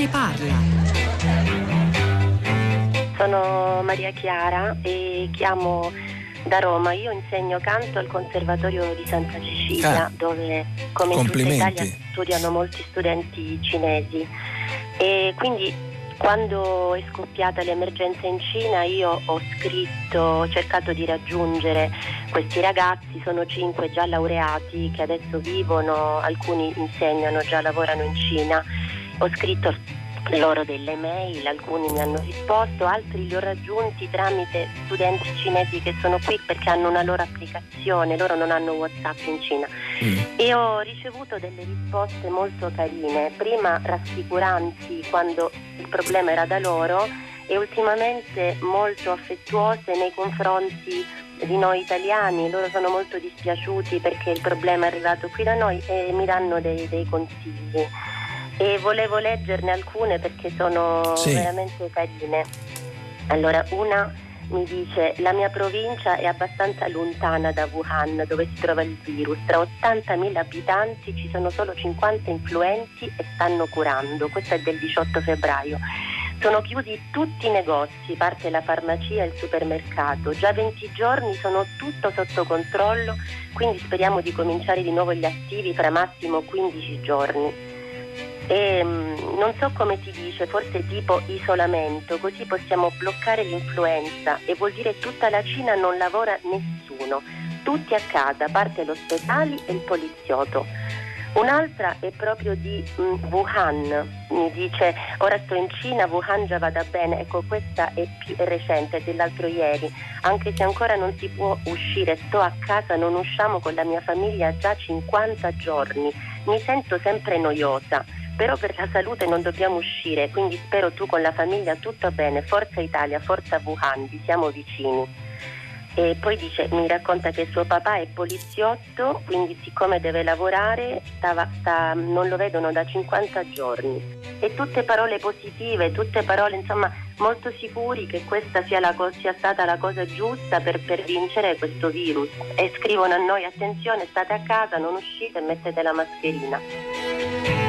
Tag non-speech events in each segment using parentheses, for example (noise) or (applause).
ne parla. Sono Maria Chiara e chiamo da Roma. Io insegno canto al Conservatorio di Santa Cecilia, Ah. dove come in tutta. Italia studiano molti studenti cinesi. E quindi quando è scoppiata l'emergenza in Cina io ho scritto, ho cercato di raggiungere questi ragazzi, sono cinque già laureati che adesso vivono, alcuni insegnano, già lavorano in Cina. Ho scritto loro delle mail, alcuni mi hanno risposto, altri li ho raggiunti tramite studenti cinesi che sono qui perché hanno una loro applicazione, loro non hanno WhatsApp in Cina. Mm. E ho ricevuto delle risposte molto carine, prima rassicuranti quando il problema era da loro e ultimamente molto affettuose nei confronti di noi italiani. Loro sono molto dispiaciuti perché il problema è arrivato qui da noi e mi danno dei, dei consigli. E volevo leggerne alcune perché sono Sì. veramente carine. Allora, una mi dice la mia provincia è abbastanza lontana da Wuhan dove si trova il virus, tra 80.000 abitanti ci sono solo 50 influenti e stanno curando, questo è del 18 febbraio. Sono chiusi tutti i negozi, parte la farmacia e il supermercato, già 20 giorni sono tutto sotto controllo, quindi speriamo di cominciare di nuovo gli attivi fra massimo 15 giorni. E, mm, non so come ti dice, forse tipo isolamento, così possiamo bloccare l'influenza e vuol dire tutta la Cina non lavora nessuno, tutti a casa, a parte gli ospedali e il poliziotto. Un'altra è proprio di mm, Wuhan, mi dice ora sto in Cina, Wuhan già vada bene, ecco questa è più recente, è dell'altro ieri, anche se ancora non si può uscire, sto a casa, non usciamo con la mia famiglia già 50 giorni, mi sento sempre noiosa, però per la salute non dobbiamo uscire, quindi spero tu con la famiglia tutto bene, forza Italia, forza Wuhan, vi siamo vicini. E poi dice, mi racconta che suo papà è poliziotto, quindi siccome deve lavorare stava- sta- non lo vedono da 50 giorni. E tutte parole positive, tutte parole insomma molto sicuri che questa sia, la sia stata la cosa giusta per, per vincere questo virus. E scrivono a noi, attenzione, state a casa, non uscite e mettete la mascherina.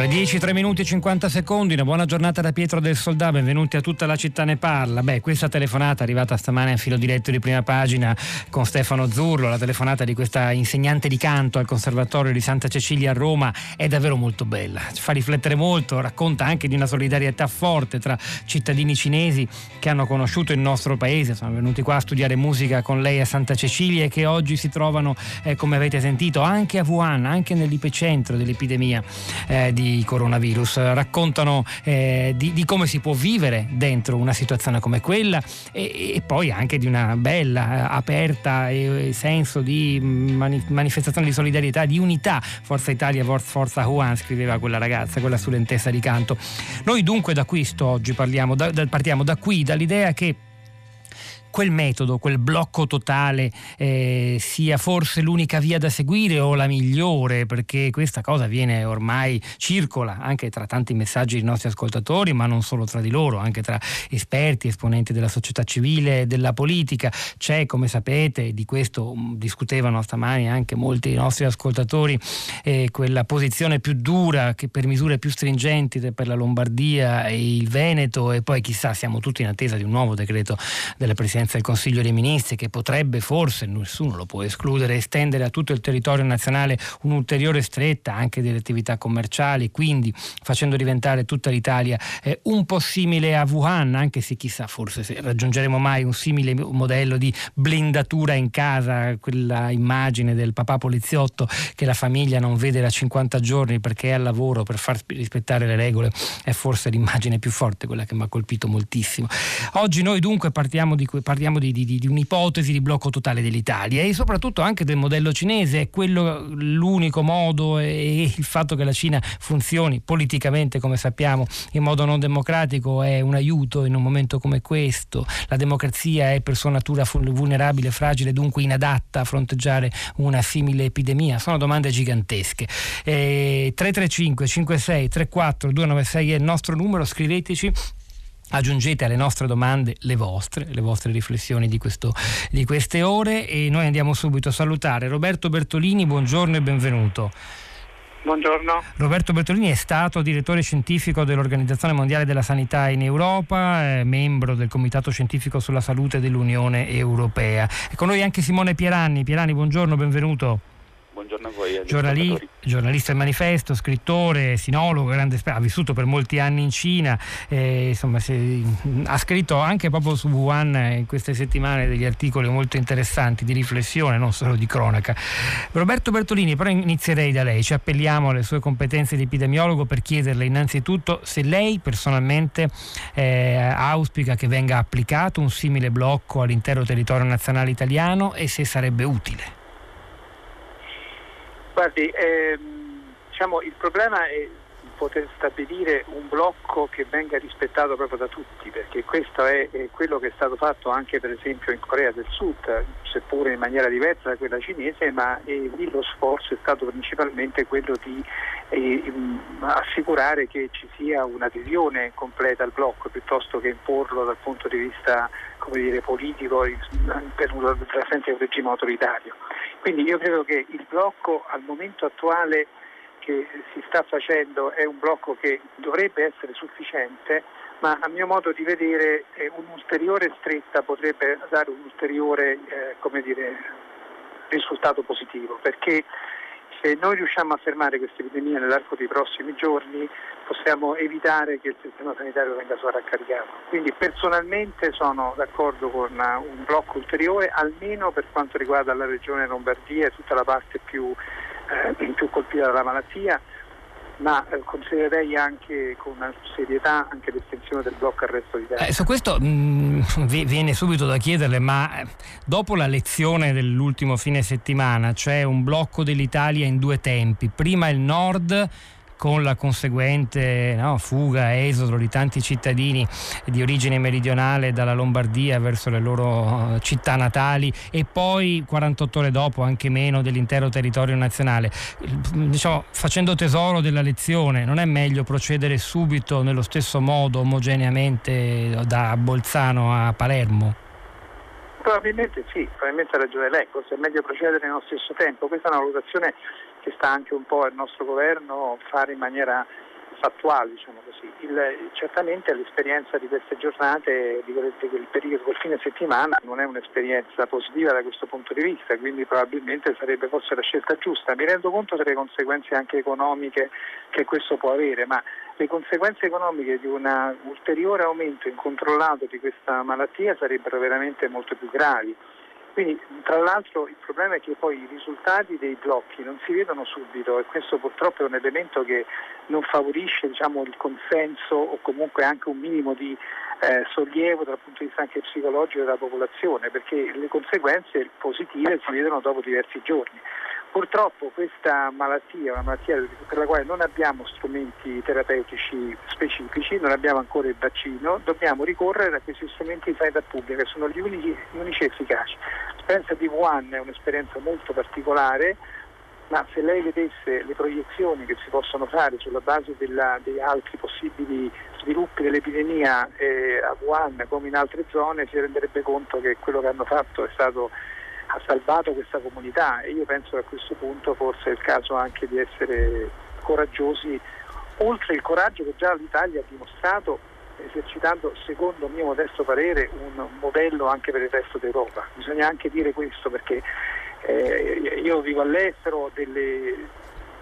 Le 10, 3 minuti e 50 secondi, una buona giornata da Pietro del Soldà, benvenuti a tutta la città ne parla. Beh, questa telefonata è arrivata stamane a filo diretto di prima pagina con Stefano Zurlo, la telefonata di questa insegnante di canto al Conservatorio di Santa Cecilia a Roma è davvero molto bella, ci fa riflettere molto, racconta anche di una solidarietà forte tra cittadini cinesi che hanno conosciuto il nostro paese, sono venuti qua a studiare musica con lei a Santa Cecilia e che oggi si trovano, eh, come avete sentito, anche a Wuhan, anche nell'epicentro dell'epidemia eh, di coronavirus. Raccontano eh, di, di come si può vivere dentro una situazione come quella e, e poi anche di una bella, eh, aperta e, e senso di mani- manifestazione di solidarietà, di unità. Forza Italia, for- Forza Wuhan, scriveva quella ragazza, quella studentessa di canto. Noi dunque da questo oggi parliamo, da- da- partiamo da qui, dall'idea che quel metodo, quel blocco totale eh, sia forse l'unica via da seguire o la migliore, perché questa cosa viene ormai circola anche tra tanti messaggi dei nostri ascoltatori, ma non solo tra di loro, anche tra esperti, esponenti della società civile e della politica. C'è, come sapete, di questo mh, discutevano stamani anche molti dei nostri ascoltatori, eh, quella posizione più dura che per misure più stringenti per la Lombardia e il Veneto e poi chissà siamo tutti in attesa di un nuovo decreto della Presidenza del Consiglio dei Ministri che potrebbe forse, nessuno lo può escludere, estendere a tutto il territorio nazionale un'ulteriore stretta anche delle attività commerciali, quindi facendo diventare tutta l'Italia eh, un po' simile a Wuhan, anche se chissà forse se raggiungeremo mai un simile modello di blindatura in casa, quella immagine del papà poliziotto che la famiglia non vede da 50 giorni perché è al lavoro per far rispettare le regole, è forse l'immagine più forte, quella che mi ha colpito moltissimo. Oggi noi dunque partiamo di, que- parliamo di, di- di un'ipotesi di blocco totale dell'Italia e soprattutto anche del modello cinese, è quello l'unico modo e il fatto che la Cina funzioni politicamente, come sappiamo, in modo non democratico è un aiuto in un momento come questo. La democrazia è per sua natura vulnerabile, fragile, dunque inadatta a fronteggiare una simile epidemia. Sono domande gigantesche. Eh, 335 56 34 296 è il nostro numero, scriveteci aggiungete alle nostre domande le vostre, le vostre riflessioni di, questo, di queste ore e noi andiamo subito a salutare Roberto Bertolini, buongiorno e benvenuto. Buongiorno. Roberto Bertolini è stato direttore scientifico dell'Organizzazione Mondiale della Sanità in Europa, membro del Comitato Scientifico sulla Salute dell'Unione Europea. E con noi anche Simone Pieranni. Pieranni, buongiorno, benvenuto. Buongiorno a voi. Giornali- giornalista del manifesto, scrittore, sinologo, grande, ha vissuto per molti anni in Cina, eh, insomma, si, ha scritto anche proprio su Wuhan in queste settimane degli articoli molto interessanti di riflessione, non solo di cronaca. Roberto Bertolini, però inizierei da lei, ci appelliamo alle sue competenze di epidemiologo per chiederle innanzitutto se lei personalmente eh, auspica che venga applicato un simile blocco all'intero territorio nazionale italiano e se sarebbe utile. Guardi, ehm, diciamo, il problema è poter stabilire un blocco che venga rispettato proprio da tutti, perché questo è, è, quello che è stato fatto anche per esempio in Corea del Sud, seppure in maniera diversa da quella cinese, ma eh, lì lo sforzo è stato principalmente quello di eh, assicurare che ci sia un'adesione completa al blocco piuttosto che imporlo dal punto di vista dire, politico per l'assenza di un regime autoritario. Quindi io credo che il blocco al momento attuale che si sta facendo è un blocco che dovrebbe essere sufficiente, ma a mio modo di vedere eh, un'ulteriore stretta potrebbe dare un ulteriore eh, dire, risultato positivo, perché se noi riusciamo a fermare questa epidemia nell'arco dei prossimi giorni possiamo evitare che il sistema sanitario venga sovraccaricato. Quindi personalmente sono d'accordo con un blocco ulteriore, almeno per quanto riguarda la regione Lombardia e tutta la parte più, eh, (clears throat) più colpita dalla malattia, ma eh, considererei anche con serietà anche l'estensione del blocco al resto d'Italia. Eh, su questo mh, mm, viene subito da chiederle, ma eh, dopo la lezione dell'ultimo fine settimana c'è un blocco dell'Italia in due tempi, prima il nord con la conseguente no, fuga, esodo di tanti cittadini di origine meridionale dalla Lombardia verso le loro eh, città natali e poi 48 ore dopo, anche meno, dell'intero territorio nazionale. Diciamo, facendo tesoro della lezione, non è meglio procedere subito nello stesso modo, omogeneamente da Bolzano a Palermo? Probabilmente sì, probabilmente ha ragione lei, forse è meglio procedere nello stesso tempo. Questa è una valutazione che sta anche un po' al nostro governo fare in maniera fattuale, diciamo così. Il, certamente l'esperienza di queste giornate, di quel, di quel periodo, quel fine settimana, non è un'esperienza positiva da questo punto di vista, quindi probabilmente sarebbe forse la scelta giusta. Mi rendo conto delle conseguenze anche economiche che questo può avere, ma le conseguenze economiche di un ulteriore aumento incontrollato di questa malattia sarebbero veramente molto più gravi. Quindi tra l'altro il problema è che poi i risultati dei blocchi non si vedono subito e questo purtroppo è un elemento che non favorisce diciamo, il consenso o comunque anche un minimo di eh, sollievo dal punto di vista anche psicologico della popolazione perché le conseguenze positive si vedono dopo diversi giorni. Purtroppo questa malattia una malattia per la quale non abbiamo strumenti terapeutici specifici, non abbiamo ancora il vaccino, dobbiamo ricorrere a questi strumenti di sanità pubblica che sono gli unici, gli unici efficaci. L'esperienza di Wuhan è un'esperienza molto particolare, ma se lei vedesse le proiezioni che si possono fare sulla base della, degli altri possibili sviluppi dell'epidemia eh, a Wuhan come in altre zone, si renderebbe conto che quello che hanno fatto è stato ha salvato questa comunità e io penso che a questo punto forse è il caso anche di essere coraggiosi, oltre il coraggio che già l'Italia ha dimostrato esercitando, secondo mio modesto parere, un modello anche per il resto d'Europa. Bisogna anche dire questo perché eh, io vivo all'estero, delle,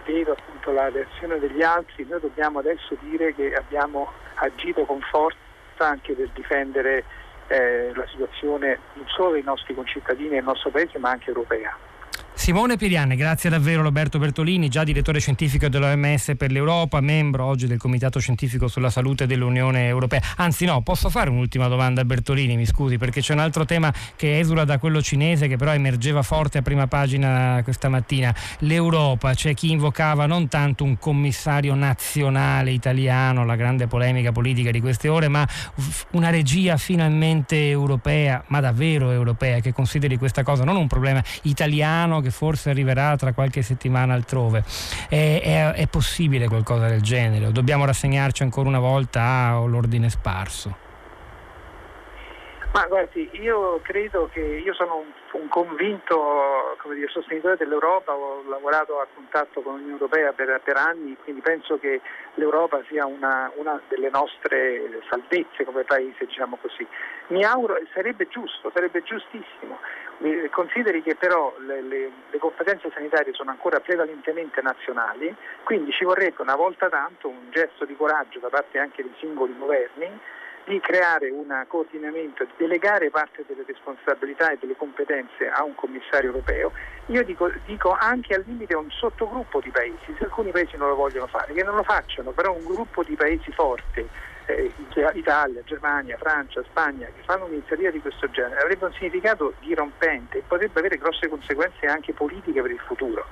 vedo appunto la reazione degli altri, noi dobbiamo adesso dire che abbiamo agito con forza anche per difendere eh, la situazione non solo dei nostri concittadini e del nostro paese ma anche europea. Simone Pirianne, grazie davvero Roberto Bertolini, già direttore scientifico dell'OMS per l'Europa, membro oggi del Comitato Scientifico sulla Salute dell'Unione Europea. Anzi no, posso fare un'ultima domanda a Bertolini, mi scusi, perché c'è un altro tema che esula da quello cinese che però emergeva forte a prima pagina questa mattina. L'Europa, c'è chi invocava non tanto un commissario nazionale italiano, la grande polemica politica di queste ore, ma una regia finalmente europea, ma davvero europea, che consideri questa cosa non un problema italiano che forse arriverà tra qualche settimana altrove. È, è, è possibile qualcosa del genere? Dobbiamo rassegnarci ancora una volta all'ordine sparso? Ma guardi, io credo che io sono un, un convinto dire, sostenitore dell'Europa, ho lavorato a contatto con l'Unione Europea per, per anni, quindi penso che l'Europa sia una, una, delle nostre salvezze come paese, diciamo così. Mi auguro, sarebbe giusto, sarebbe giustissimo. Consideri che però le, le, le competenze sanitarie sono ancora prevalentemente nazionali, quindi ci vorrebbe una volta tanto un gesto di coraggio da parte anche dei singoli governi di creare un coordinamento, di delegare parte delle responsabilità e delle competenze a un commissario europeo, io dico, dico, anche al limite un sottogruppo di paesi, se alcuni paesi non lo vogliono fare, che non lo facciano, però un gruppo di paesi forti, eh, Italia, Germania, Francia, Spagna, che fanno un'iniziativa di questo genere, avrebbe un significato dirompente e potrebbe avere grosse conseguenze anche politiche per il futuro.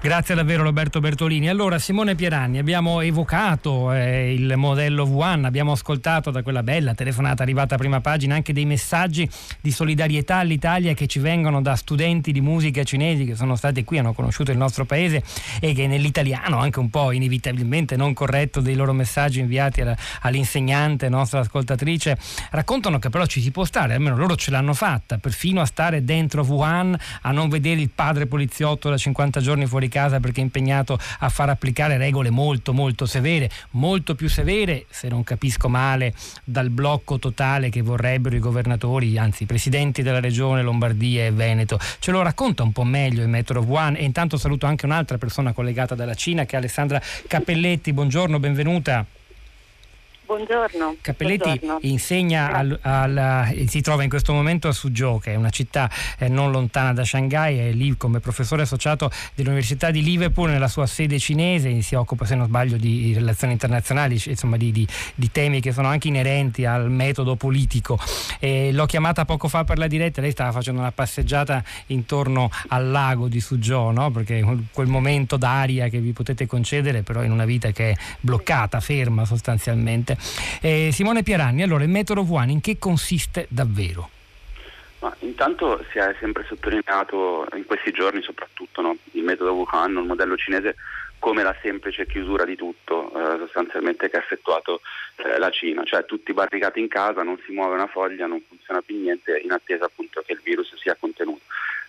Grazie davvero Roberto Bertolini. Allora Simone Pieranni, abbiamo evocato eh, il modello V1, abbiamo ascoltato da quella bella telefonata arrivata a prima pagina anche dei messaggi di solidarietà all'Italia che ci vengono da studenti di musica cinesi che sono stati qui, hanno conosciuto il nostro paese e che nell'italiano, anche un po' inevitabilmente non corretto dei loro messaggi inviati all'insegnante, nostra ascoltatrice, raccontano che però ci si può stare, almeno loro ce l'hanno fatta, perfino a stare dentro Wuhan, a non vedere il padre poliziotto da 50 giorni giorni fuori casa perché è impegnato a far applicare regole molto molto severe, molto più severe, se non capisco male, dal blocco totale che vorrebbero i governatori, anzi i presidenti della regione Lombardia e Veneto. Ce lo racconta un po' meglio il Metro One e intanto saluto anche un'altra persona collegata dalla Cina che è Alessandra Cappelletti. Buongiorno, benvenuta. Buongiorno. Cappelletti Buongiorno. insegna al, al, si trova in questo momento a Suzhou, che è una città eh, non lontana da Shanghai, è lì come professore associato dell'Università di Liverpool nella sua sede cinese, si occupa se non sbaglio di relazioni internazionali, insomma di, di, di temi che sono anche inerenti al metodo politico. E l'ho chiamata poco fa per la diretta, lei stava facendo una passeggiata intorno al lago di Suzhou, no? perché quel momento d'aria che vi potete concedere però in una vita che è bloccata, ferma sostanzialmente. Eh, Simone Pieranni, allora il metodo Wuhan in che consiste davvero? Ma intanto si è sempre sottolineato in questi giorni soprattutto no? il metodo Wuhan, il modello cinese come la semplice chiusura di tutto eh, sostanzialmente che ha effettuato eh, la Cina, cioè tutti barricati in casa, non si muove una foglia, non funziona più niente in attesa appunto che il virus sia contenuto.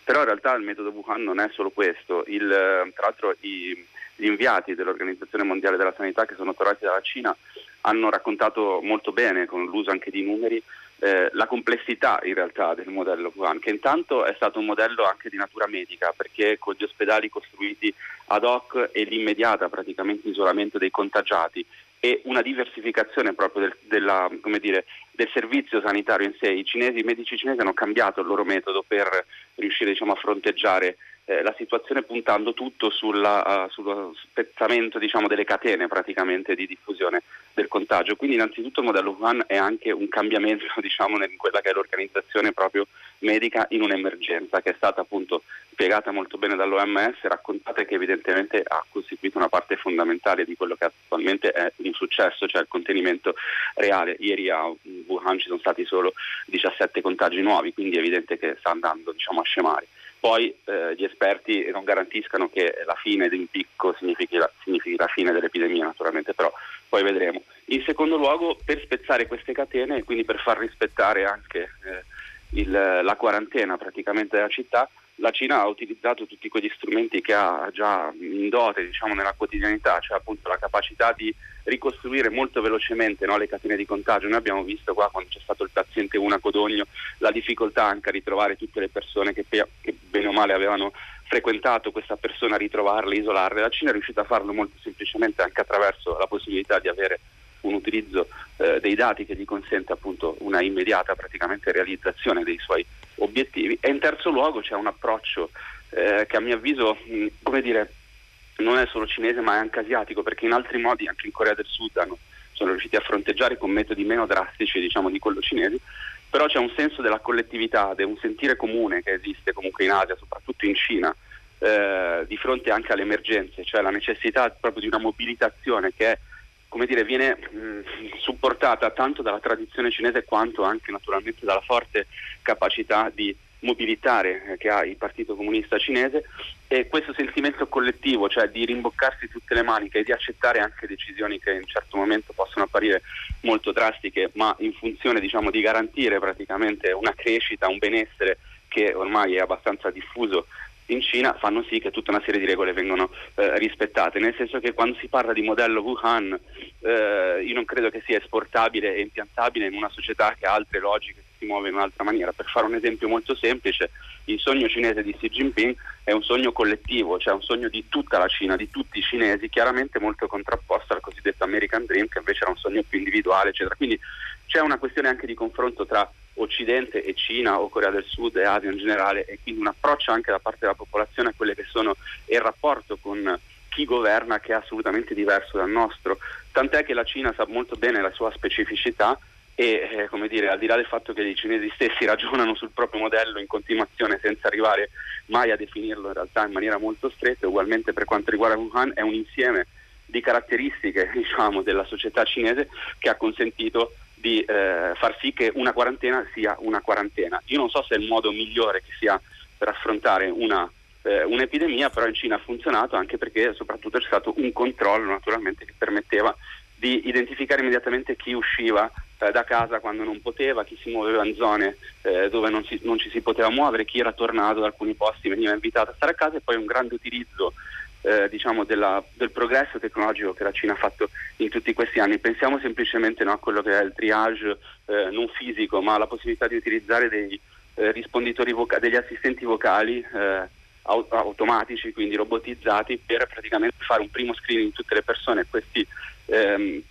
Però in realtà il metodo Wuhan non è solo questo, il, tra l'altro i, gli inviati dell'Organizzazione Mondiale della Sanità che sono tornati dalla Cina hanno raccontato molto bene, con l'uso anche di numeri, eh, la complessità in realtà del modello Wuhan, che intanto è stato un modello anche di natura medica, perché con gli ospedali costruiti ad hoc e l'immediata praticamente isolamento dei contagiati e una diversificazione proprio del, della, dire, del, servizio sanitario in sé. I, cinesi, i medici cinesi hanno cambiato il loro metodo per riuscire diciamo, a fronteggiare eh, la situazione puntando tutto sulla, uh, sullo spezzamento diciamo, delle catene praticamente di diffusione del contagio. Quindi innanzitutto il modello Wuhan è anche un cambiamento (laughs) diciamo, in quella che è l'organizzazione proprio medica in un'emergenza che è stata appunto spiegata molto bene dall'OMS, raccontata che evidentemente ha costituito una parte fondamentale di quello che attualmente è un successo, cioè il contenimento reale. Ieri a Wuhan ci sono stati solo 17 contagi nuovi, quindi è evidente che sta andando diciamo, a scemare poi eh, gli esperti non garantiscano che la fine di un picco significhi la, significhi la, fine dell'epidemia naturalmente, però poi vedremo. In secondo luogo per spezzare queste catene e quindi per far rispettare anche eh, il, la quarantena praticamente della città, la Cina ha utilizzato tutti quegli strumenti che ha già in dote diciamo, nella quotidianità, cioè appunto la capacità di ricostruire molto velocemente no, le catene di contagio. Noi abbiamo visto qua quando c'è stato il paziente una Codogno la difficoltà anche a ritrovare tutte le persone che, che bene o male avevano frequentato questa persona, ritrovarle, isolarle. La Cina è riuscita a farlo molto semplicemente anche attraverso la possibilità di avere un utilizzo eh, dei dati che gli consente appunto una immediata praticamente realizzazione dei suoi obiettivi. E in terzo luogo c'è un approccio eh, che a mio avviso come dire non è solo cinese ma è anche asiatico perché in altri modi anche in Corea del Sud hanno, sono riusciti a fronteggiare con metodi meno drastici diciamo di quello cinese. Però c'è un senso della collettività, di un sentire comune che esiste comunque in Asia, soprattutto in Cina, eh, di fronte anche alle emergenze, cioè la necessità proprio di una mobilitazione che è come dire, viene mh, supportata tanto dalla tradizione cinese quanto anche naturalmente dalla forte capacità di mobilitare eh, che ha il Partito Comunista Cinese. E questo sentimento collettivo, cioè di rimboccarsi tutte le maniche e di accettare anche decisioni che in certo momento possono apparire molto drastiche, ma in funzione diciamo, di garantire praticamente una crescita, un benessere che ormai è abbastanza diffuso in Cina fanno sì che tutta una serie di regole vengano eh, rispettate, nel senso che quando si parla di modello Wuhan eh, io non credo che sia esportabile e impiantabile in una società che ha altre logiche, che si muove in un'altra maniera. Per fare un esempio molto semplice, il sogno cinese di Xi Jinping è un sogno collettivo, cioè un sogno di tutta la Cina, di tutti i cinesi, chiaramente molto contrapposto al cosiddetto American Dream, che invece era un sogno più individuale, eccetera. Quindi c'è una questione anche di confronto tra Occidente e Cina o Corea del Sud e Asia in generale e quindi un approccio anche da parte della popolazione a quelle che sono il rapporto con chi governa che è assolutamente diverso dal nostro, tant'è che la Cina sa molto bene la sua specificità e eh, come dire, al di là del fatto che i cinesi stessi ragionano sul proprio modello in continuazione senza arrivare mai a definirlo in realtà in maniera molto stretta, ugualmente per quanto riguarda Wuhan è un insieme di caratteristiche (laughs) diciamo, della società cinese che ha consentito di eh, far sì che una quarantena sia una quarantena. Io non so se è il modo migliore che sia per affrontare una, eh, un'epidemia, però in Cina ha funzionato anche perché soprattutto c'è stato un controllo naturalmente che permetteva di identificare immediatamente chi usciva eh, da casa quando non poteva, chi si muoveva in zone eh, dove non, si, non, ci si poteva muovere, chi era tornato da alcuni posti veniva invitato a stare a casa e poi un grande utilizzo eh, diciamo della, del progresso tecnologico che la Cina ha fatto in tutti questi anni. Pensiamo semplicemente no, a quello che è il triage eh, non fisico, ma alla possibilità di utilizzare dei eh, risponditori voca- degli assistenti vocali eh, automatici, quindi robotizzati, per praticamente fare un primo screening di tutte le persone. Questi ehm,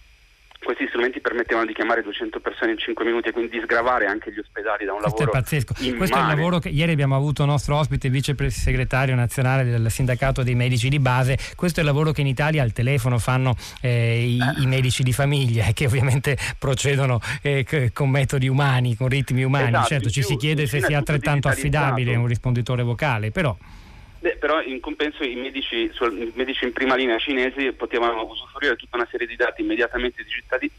questi strumenti permettevano di chiamare 200 persone in 5 minuti e quindi di sgravare anche gli ospedali da un Questo lavoro. Questo è pazzesco. Questo è il lavoro che ieri abbiamo avuto il nostro ospite, vice segretario nazionale del sindacato dei medici di base. Questo è il lavoro che in Italia al telefono fanno eh, i, eh. i, medici di famiglia, (laughs) che ovviamente procedono eh, con metodi umani, con ritmi umani. Esatto, certo, ci si chiede se sia altrettanto affidabile un risponditore vocale, però. Beh, però in compenso i medici, i medici, in prima linea cinesi potevano usufruire di tutta una serie di dati immediatamente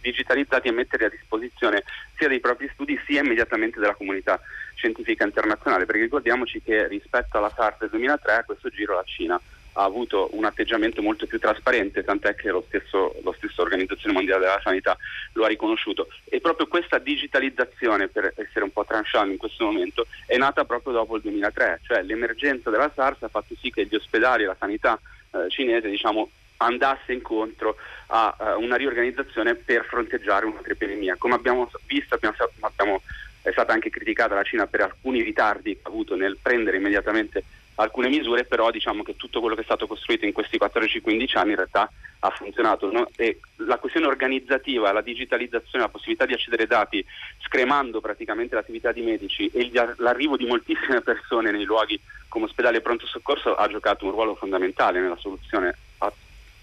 digitalizzati e metterli a disposizione sia dei propri studi sia immediatamente della comunità scientifica internazionale, perché ricordiamoci che rispetto alla SARS del 2003 a questo giro la Cina ha avuto un atteggiamento molto più trasparente, tant'è che lo stesso, lo stesso Organizzazione Mondiale della Sanità lo ha riconosciuto. E proprio questa digitalizzazione, per essere un po' tranchant in questo momento, è nata proprio dopo il 2003, cioè l'emergenza della SARS ha fatto sì che gli ospedali e la sanità eh, cinese diciamo, andasse incontro a uh, una riorganizzazione per fronteggiare un'altra epidemia. Come abbiamo visto, abbiamo, abbiamo, è stata anche criticata la Cina per alcuni ritardi che ha avuto nel prendere immediatamente alcune misure, però diciamo che tutto quello che è stato costruito in questi 14-15 anni in realtà ha funzionato. No? la questione organizzativa, la digitalizzazione, la possibilità di accedere ai dati, scremando praticamente l'attività di medici e l'arrivo di moltissime persone nei luoghi come ospedali e pronto soccorso ha giocato un ruolo fondamentale nella soluzione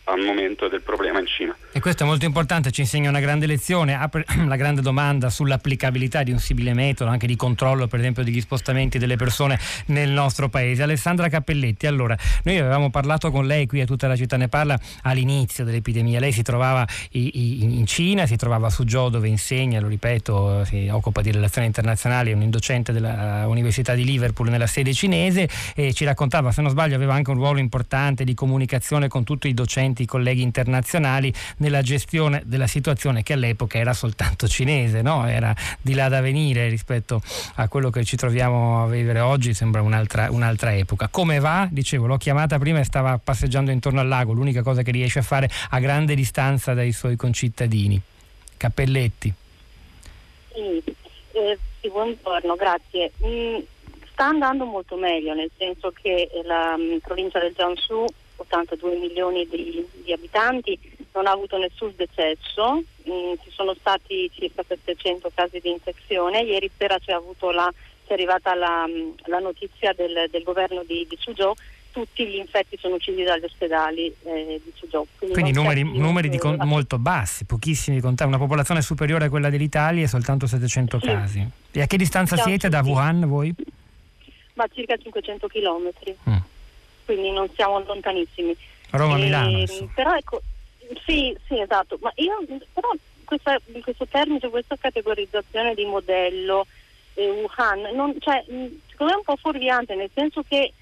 al momento del problema in Cina. E questo è molto importante, ci insegna una grande lezione, apre (clears throat) la grande domanda sull'applicabilità di un simile metodo, anche di controllo per esempio degli spostamenti delle persone nel nostro paese. Alessandra Cappelletti, allora, noi avevamo parlato con lei qui a tutta la città ne parla all'inizio dell'epidemia, lei si trovava in Cina, si trovava a Suzhou dove insegna, lo ripeto, si occupa di relazioni internazionali, è un indocente dell'Università di Liverpool nella sede cinese e ci raccontava, se non sbaglio aveva anche un ruolo importante di comunicazione con tutti i docenti i colleghi internazionali nella gestione della situazione che all'epoca era soltanto cinese, no? era di là da venire rispetto a quello che ci troviamo a vivere oggi, sembra un'altra, un'altra epoca. Come va? Dicevo, l'ho chiamata prima e stava passeggiando intorno al lago, l'unica cosa che riesce a fare a grande distanza dai suoi concittadini. Cappelletti. Sì, eh, buongiorno, grazie. Mm, sta andando molto meglio, nel senso che la mm, provincia del Jiangsu 82 milioni di, di abitanti, non ha avuto nessun decesso, mm, ci sono stati circa 700 casi di infezione, ieri sera c'è, la, c'è arrivata la, mm, la notizia del, del, governo di, di Suzhou tutti gli infetti sono uccisi dagli ospedali eh, di Suzhou. Quindi, Quindi numeri, numeri di con- molto bassi, pochissimi contagi, una popolazione superiore a quella dell'Italia e soltanto 700 sì. casi. E a che distanza siete da Wuhan voi? Ma circa 500 chilometri. Mm quindi non siamo lontanissimi. Roma-Milano. Eh, però ecco, sì, sì, esatto, ma io però questa, questo termine, questa categorizzazione di modello eh, Wuhan, non, cioè, secondo me è un po' fuorviante, nel senso che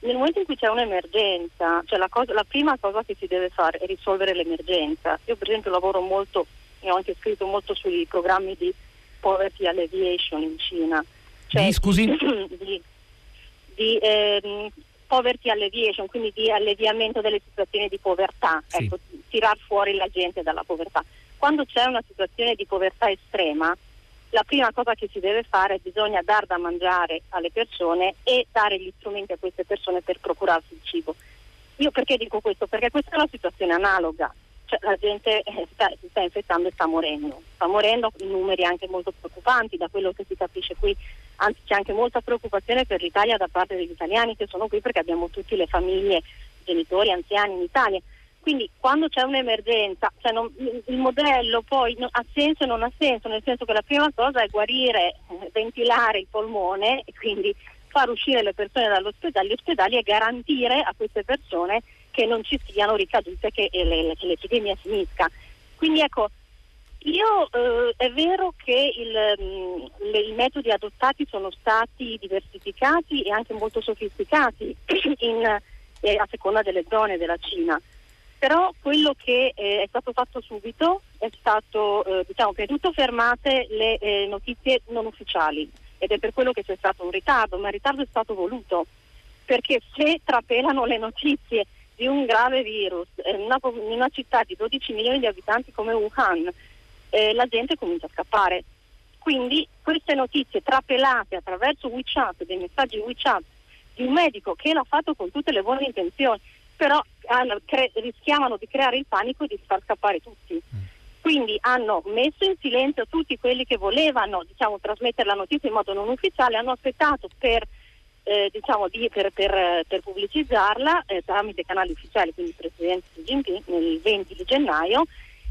nel momento in cui c'è un'emergenza, cioè la, cosa, la prima cosa che si deve fare è risolvere l'emergenza. Io per esempio lavoro molto, e ho anche scritto molto sui programmi di poverty alleviation in Cina. Cioè, di, scusi? (clears throat) Di, di ehm, poverty alleviation, quindi di alleviamento delle situazioni di povertà, sì. ecco, tirar fuori la gente dalla povertà. Quando c'è una situazione di povertà estrema, la prima cosa che si deve fare è bisogna dar da mangiare alle persone e dare gli strumenti a queste persone per procurarsi il cibo. Io perché dico questo? Perché questa è una situazione analoga, cioè, la gente eh, sta, si sta infettando e sta morendo, sta morendo in numeri anche molto preoccupanti da quello che si capisce qui, anzi c'è anche molta preoccupazione per l'Italia da parte degli italiani che sono qui perché abbiamo tutte le famiglie, genitori, anziani in Italia quindi quando c'è un'emergenza, cioè non, il modello poi no, ha senso o non ha senso, nel senso che la prima cosa è guarire, eh, ventilare il polmone e quindi far uscire le persone dagli ospedali e garantire a queste persone che non ci siano ricadute, che, le, che l'epidemia finisca. Quindi ecco, io eh, è vero che il, mh, le, i metodi adottati sono stati diversificati e anche molto sofisticati (clears throat) in, eh, a seconda delle zone della Cina. Però quello che eh, è stato fatto subito è stato, eh, diciamo, prima di tutto fermate le eh, notizie non ufficiali ed è per quello che c'è stato un ritardo, ma il ritardo è stato voluto, perché se trapelano le notizie di un grave virus in una, in una città di 12 milioni di abitanti come Wuhan, eh, la gente comincia a scappare. Quindi queste notizie trapelate attraverso WeChat, dei messaggi WeChat di un medico che l'ha fatto con tutte le buone intenzioni, però hanno, cre- rischiavano di creare il panico e di far scappare tutti. Mm. Quindi hanno messo in silenzio tutti quelli che volevano diciamo, trasmettere la notizia in modo non ufficiale, hanno aspettato per, eh, diciamo, di, per, per, per pubblicizzarla eh, tramite canali ufficiali, quindi il Presidente Xi Jinping nel 20 di gennaio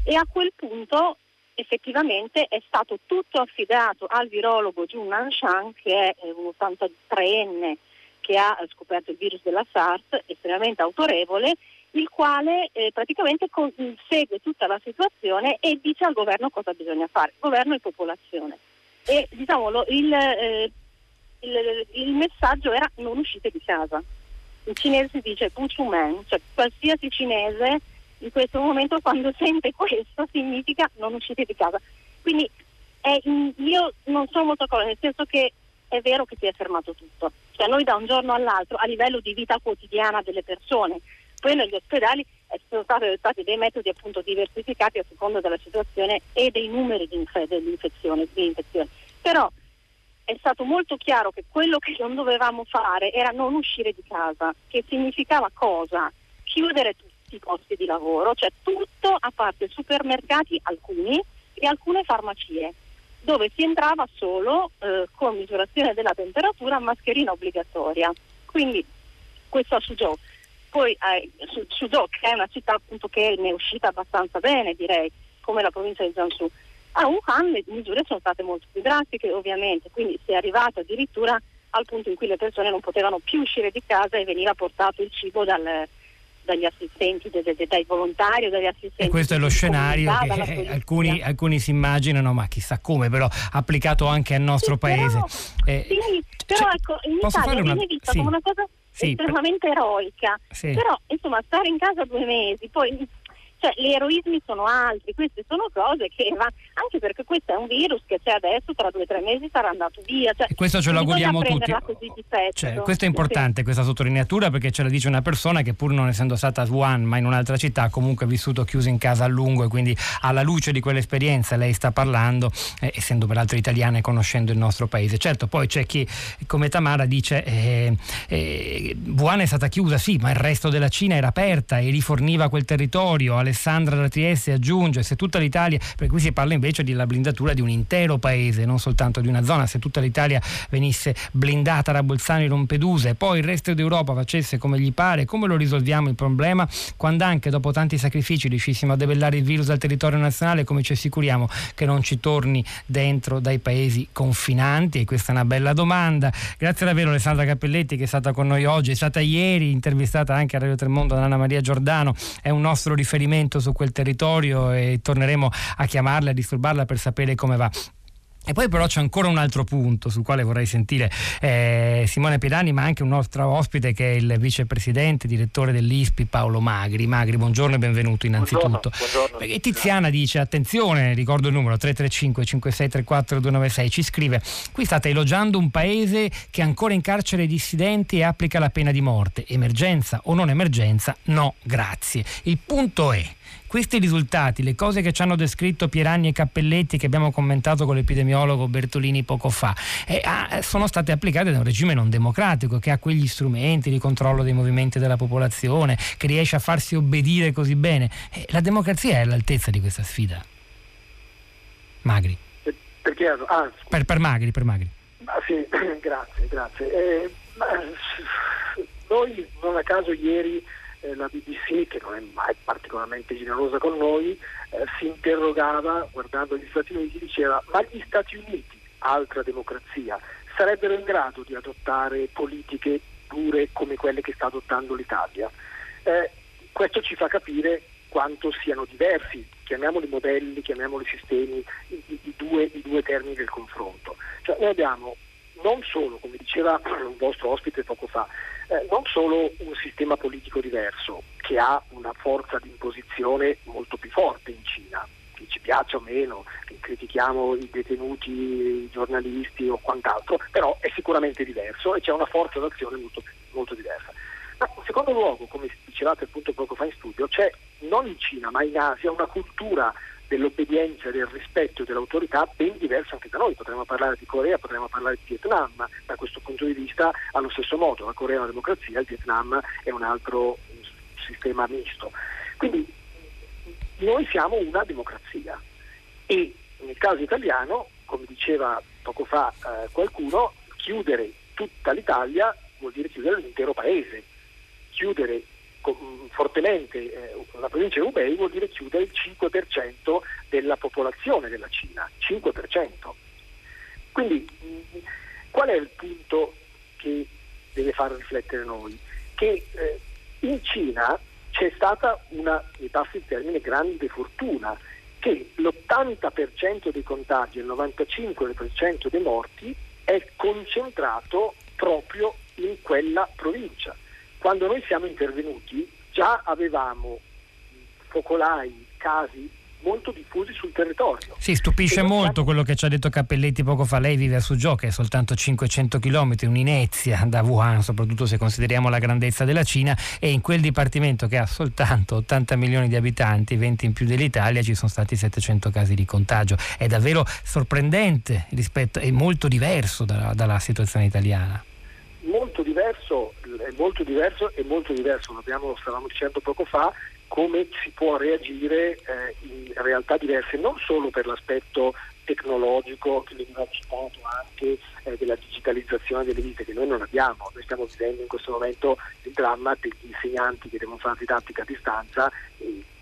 e a quel punto effettivamente è stato tutto affidato al virologo Jun Nanshan che è un 83enne che ha scoperto il virus della SARS, estremamente autorevole, il quale eh, praticamente segue tutta la situazione e dice al governo cosa bisogna fare, governo e popolazione. E diciamo, lo, il, eh, il, il, messaggio era non uscite di casa. In cinese si dice Puchumen, cioè qualsiasi cinese in questo momento quando sente questo significa non uscite di casa. Quindi eh, io non sono molto d'accordo, nel senso che è vero che si è fermato tutto. Cioè noi da un giorno all'altro a livello di vita quotidiana delle persone, poi negli ospedali sono stati adottati dei metodi appunto diversificati a seconda della situazione e dei numeri di inf- dell'infezione, di infezione. Però è stato molto chiaro che quello che non dovevamo fare era non uscire di casa, che significava cosa? Chiudere tutti i posti di lavoro, cioè tutto a parte supermercati, alcuni, e alcune farmacie dove si entrava solo eh, con misurazione della temperatura, mascherina obbligatoria. Quindi questo a Suzhou. Poi eh, Suzhou, che è una città appunto che ne è uscita abbastanza bene, direi, come la provincia di Jiangsu. A Wuhan le misure sono state molto più drastiche, ovviamente, quindi si è arrivato addirittura al punto in cui le persone non potevano più uscire di casa e veniva portato il cibo dal, dagli assistenti, dai volontari o dagli assistenti. E questo è lo scenario che alcuni, alcuni, si immaginano, ma chissà come, però applicato anche al nostro sì, paese. Però, eh, sì, però ecco, in Italia viene una... vista sì. come una cosa sì, estremamente eroica, però insomma stare in casa due mesi, poi cioè, gli eroismi sono altri, queste sono cose che va, anche perché questo è un virus che c'è adesso, tra due o tre mesi sarà andato via. Cioè, e questo ce lo auguriamo tutti. Cioè, questo è importante, sì. questa sottolineatura, perché ce la dice una persona che pur non essendo stata a Wuhan, ma in un'altra città, comunque ha vissuto chiusa in casa a lungo e quindi alla luce di quell'esperienza lei sta parlando, eh, essendo peraltro italiana e conoscendo il nostro paese. Certo, poi c'è chi, come Tamara, dice eh, eh, Wuhan è stata chiusa, sì, ma il resto della Cina era aperta e riforniva quel territorio alle Alessandra da Trieste aggiunge se tutta l'Italia, per cui si parla invece della blindatura di un intero paese, non soltanto di una zona, se tutta l'Italia venisse blindata da Bolzano e Lampedusa e poi il resto d'Europa facesse come gli pare, come lo risolviamo il problema? Quando anche dopo tanti sacrifici riuscissimo a debellare il virus dal territorio nazionale, come ci assicuriamo che non ci torni dentro dai paesi confinanti? E questa è una bella domanda. Grazie davvero Alessandra Cappelletti che è stata con noi oggi, è stata ieri intervistata anche a Radio Tremondo da Anna Maria Giordano, è un nostro riferimento su quel territorio e torneremo a chiamarla, a disturbarla per sapere come va. E poi però c'è ancora un altro punto sul quale vorrei sentire eh, Simone Pirani, ma anche un nostro ospite che è il vicepresidente, direttore dell'ISPI Paolo Magri. Magri, buongiorno e benvenuto innanzitutto. Buongiorno, buongiorno. Perché Tiziana dice, attenzione, ricordo il numero 335 5634 296, ci scrive, qui state elogiando un paese che ancora incarcera i dissidenti e applica la pena di morte. Emergenza o non emergenza? No, grazie. Il punto è questi risultati, le cose che ci hanno descritto Pieranni e Cappelletti che abbiamo commentato con l'epidemiologo Bertolini poco fa, eh, ah, sono state applicate da un regime non democratico che ha quegli strumenti di controllo dei movimenti della popolazione, che riesce a farsi obbedire così bene. Eh, la democrazia è all'altezza di questa sfida. Magri. Perché? Ah, per, per, Magri, per Magri. Ah, sì, (clears throat) grazie, grazie. Eh, noi non a caso ieri eh, la BBC, che non è mai particolarmente generosa con noi, eh, si interrogava guardando gli Stati Uniti, diceva ma gli Stati Uniti, altra democrazia, sarebbero in grado di adottare politiche dure come quelle che sta adottando l'Italia? Eh, questo ci fa capire quanto siano diversi, chiamiamoli modelli, chiamiamoli sistemi, i, i, due, i due, termini del confronto. Cioè, noi abbiamo non solo, come diceva un vostro ospite poco fa, eh, non solo un sistema politico diverso che ha una forza di imposizione molto più forte in Cina, che ci piaccia o meno, che critichiamo i detenuti, i giornalisti o quant'altro, però è sicuramente diverso e c'è una forza d'azione molto, molto diversa. Ma in secondo luogo, come dicevate appunto poco fa in studio, c'è non in Cina ma in Asia una cultura dell'obbedienza, del rispetto dell'autorità ben diverso anche da noi. Potremmo parlare di Corea, potremmo parlare di Vietnam, da questo punto di vista allo stesso modo la Corea è una democrazia, il Vietnam è un altro sistema misto. Quindi noi siamo una democrazia e nel caso italiano, come diceva poco fa eh, qualcuno, chiudere tutta l'Italia vuol dire chiudere l'intero paese. Chiudere fortemente eh, la provincia di Hubei vuol dire chiudere il 5% della popolazione della Cina, 5%. Quindi qual è il punto che deve far riflettere noi? Che eh, in Cina c'è stata una, mi passi il termine, grande fortuna, che l'80% dei contagi e il 95% dei morti è concentrato proprio in quella provincia. Quando noi siamo intervenuti già avevamo focolai, casi molto diffusi sul territorio. Sì, stupisce molto quello che ci ha detto Cappelletti poco fa. Lei vive a Suzhou, che è soltanto 500 km, un'inezia da Wuhan, soprattutto se consideriamo la grandezza della Cina, e in quel dipartimento che ha soltanto 80 milioni di abitanti, 20 in più dell'Italia, ci sono stati 700 casi di contagio. È davvero sorprendente rispetto, è molto diverso dalla, dalla situazione italiana molto diverso, è molto diverso e molto diverso, lo stavamo dicendo poco fa, come si può reagire eh, in realtà diverse, non solo per l'aspetto tecnologico che veniva citato anche eh, della digitalizzazione delle vite che noi non abbiamo, noi stiamo vivendo in questo momento il dramma degli insegnanti che devono fare didattica a distanza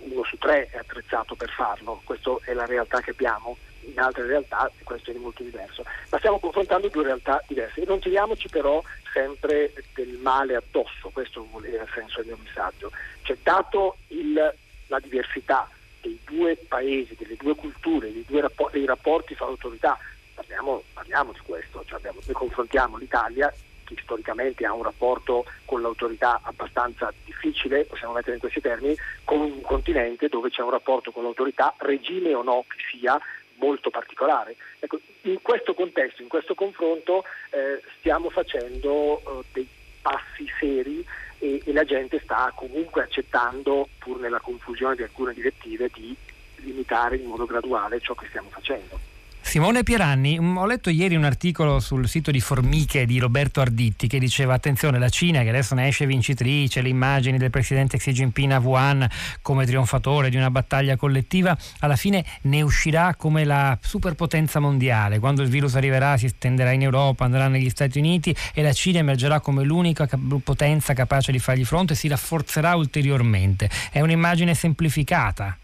uno su tre è attrezzato per farlo, questa è la realtà che abbiamo in altre realtà questo è molto diverso, ma stiamo confrontando due realtà diverse. Non tiriamoci però sempre del male addosso, questo è il senso del mio messaggio. Cioè, dato il, la diversità dei due paesi, delle due culture, dei, due rapporti, dei rapporti fra autorità, parliamo, parliamo di questo, cioè abbiamo, noi confrontiamo l'Italia che storicamente ha un rapporto con l'autorità abbastanza difficile, possiamo mettere in questi termini, con un continente dove c'è un rapporto con l'autorità, regime o no che sia, molto particolare. Ecco, in questo contesto, in questo confronto eh, stiamo facendo eh, dei passi seri e, e la gente sta comunque accettando, pur nella confusione di alcune direttive, di limitare in modo graduale ciò che stiamo facendo. Simone Pieranni, mm, ho letto ieri un articolo sul sito di Formiche di Roberto Arditti che diceva attenzione la Cina che adesso ne esce vincitrice, le immagini del presidente Xi Jinping a Wuhan come trionfatore di una battaglia collettiva, alla fine ne uscirà come la superpotenza mondiale, quando il virus arriverà si estenderà in Europa, andrà negli Stati Uniti e la Cina emergerà come l'unica potenza capace di fargli fronte e si rafforzerà ulteriormente. È un'immagine semplificata.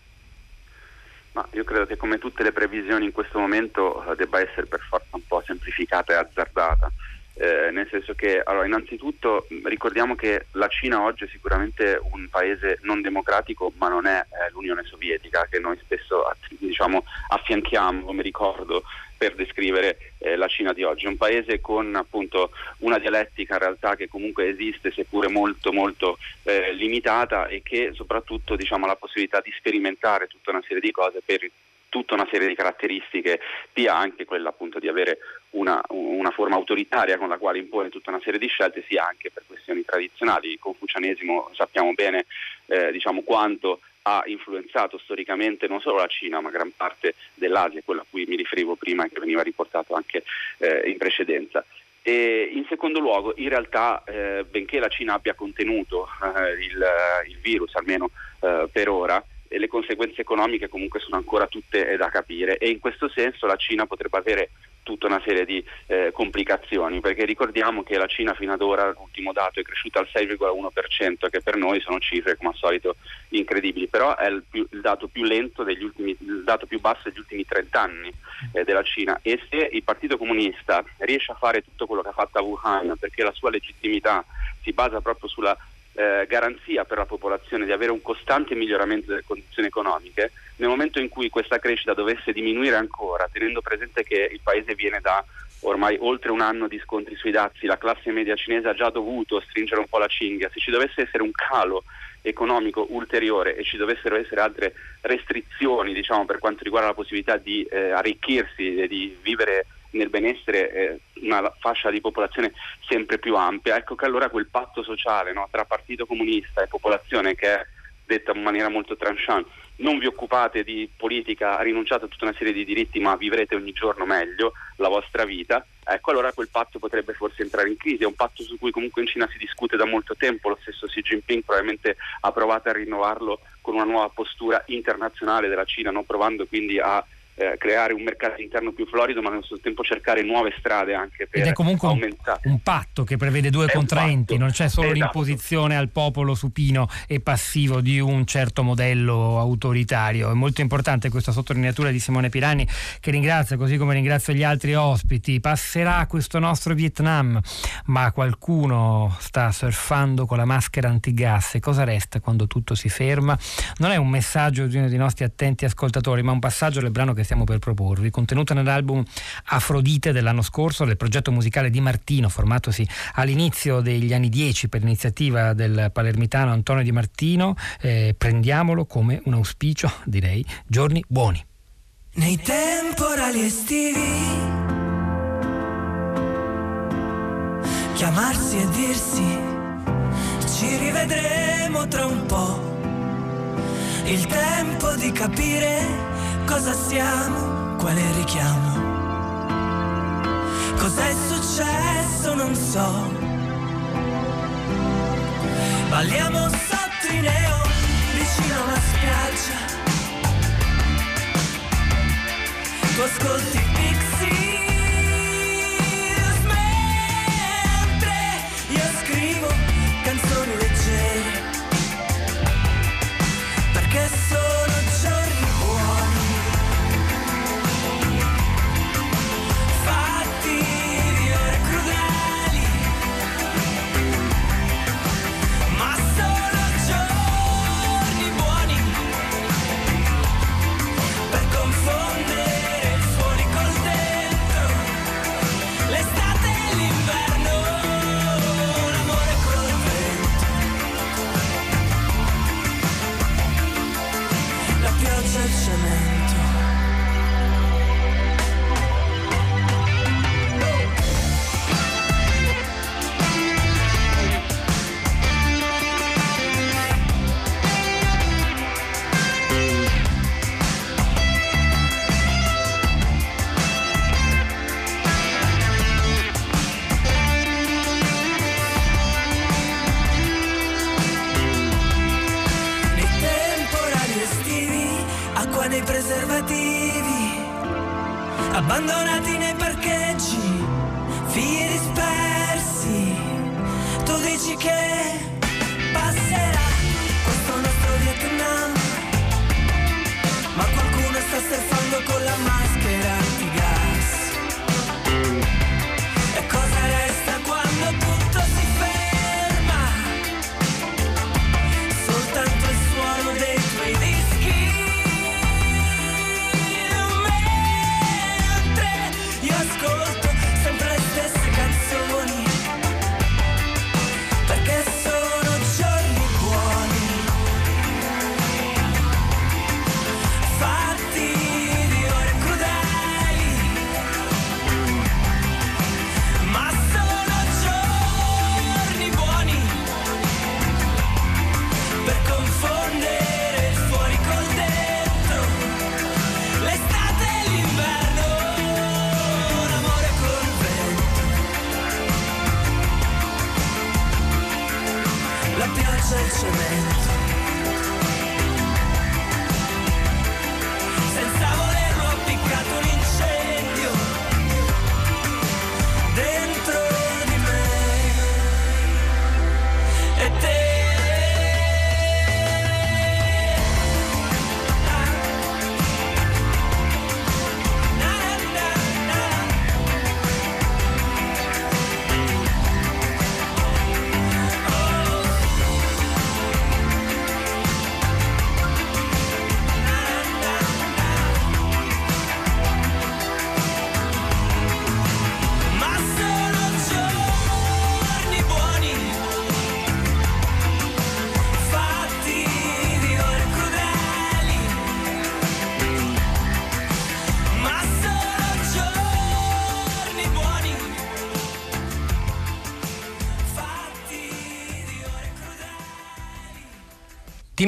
Ma io credo che come tutte le previsioni in questo momento eh, debba essere per forza un po' semplificata e azzardata. Eh, nel senso che allora, innanzitutto ricordiamo che la Cina oggi è sicuramente un paese non democratico, ma non è eh, l'Unione Sovietica che noi spesso diciamo, affianchiamo, come ricordo, per descrivere eh, la Cina di oggi. Un paese con appunto una dialettica in realtà che comunque esiste, seppure molto molto eh, limitata e che soprattutto diciamo, ha la possibilità di sperimentare tutta una serie di cose per tutta una serie di caratteristiche, sia anche quella appunto di avere una, una, forma autoritaria con la quale impone tutta una serie di scelte, sia anche per questioni tradizionali. Il confucianesimo sappiamo bene eh, diciamo, quanto ha influenzato storicamente non solo la Cina ma gran parte dell'Asia, quella a cui mi riferivo prima e che veniva riportato anche eh, in precedenza. E in secondo luogo, in realtà, eh, benché la Cina abbia contenuto eh, il, il, virus, almeno eh, per ora, le conseguenze economiche comunque sono ancora tutte da capire. E in questo senso la Cina potrebbe avere tutta una serie di eh, complicazioni perché ricordiamo che la Cina fino ad ora, l'ultimo dato, è cresciuta al 6,1% che per noi sono cifre come al solito incredibili, però è il, più, il dato più lento degli ultimi, il dato più basso degli ultimi 30 anni eh, della Cina. E se il Partito Comunista riesce a fare tutto quello che ha fatto a Wuhan perché la sua legittimità si basa proprio sulla eh, garanzia per la popolazione di avere un costante miglioramento delle condizioni economiche, nel momento in cui questa crescita dovesse diminuire ancora, tenendo presente che il paese viene da ormai oltre un anno di scontri sui dazi, la classe media cinese ha già dovuto stringere un po' la cinghia, se ci dovesse essere un calo economico ulteriore e ci dovessero essere altre restrizioni diciamo, per quanto riguarda la possibilità di eh, arricchirsi e di vivere nel benessere eh, una fascia di popolazione sempre più ampia, ecco che allora quel patto sociale no, tra Partito Comunista e popolazione che è detta in maniera molto tranchant, non vi occupate di politica, rinunciate a tutta una serie di diritti ma vivrete ogni giorno meglio la vostra vita, ecco allora quel patto potrebbe forse entrare in crisi, è un patto su cui comunque in Cina si discute da molto tempo, lo stesso Xi Jinping probabilmente ha provato a rinnovarlo con una nuova postura internazionale della Cina, no? provando quindi a eh, creare un mercato interno più florido, ma nello stesso tempo cercare nuove strade anche per Ed è comunque aumentare. Un, un patto che prevede due è contraenti, non c'è solo esatto. l'imposizione al popolo supino e passivo di un certo modello autoritario. È molto importante questa sottolineatura di Simone Pirani, che ringrazio, così come ringrazio gli altri ospiti. Passerà questo nostro Vietnam, ma qualcuno sta surfando con la maschera antigas. E cosa resta quando tutto si ferma? Non è un messaggio di uno dei nostri attenti ascoltatori, ma un passaggio del brano che stiamo per proporvi, contenuta nell'album Afrodite dell'anno scorso, del progetto musicale di Martino, formatosi all'inizio degli anni 10 per iniziativa del palermitano Antonio Di Martino. Eh, prendiamolo come un auspicio, direi, giorni buoni. Nei temporali estivi chiamarsi e dirsi ci rivedremo tra un po'. Il tempo di capire cosa siamo, quale richiamo. Cos'è successo non so. Balliamo sotto i neon vicino alla spiaggia. Tu ascolti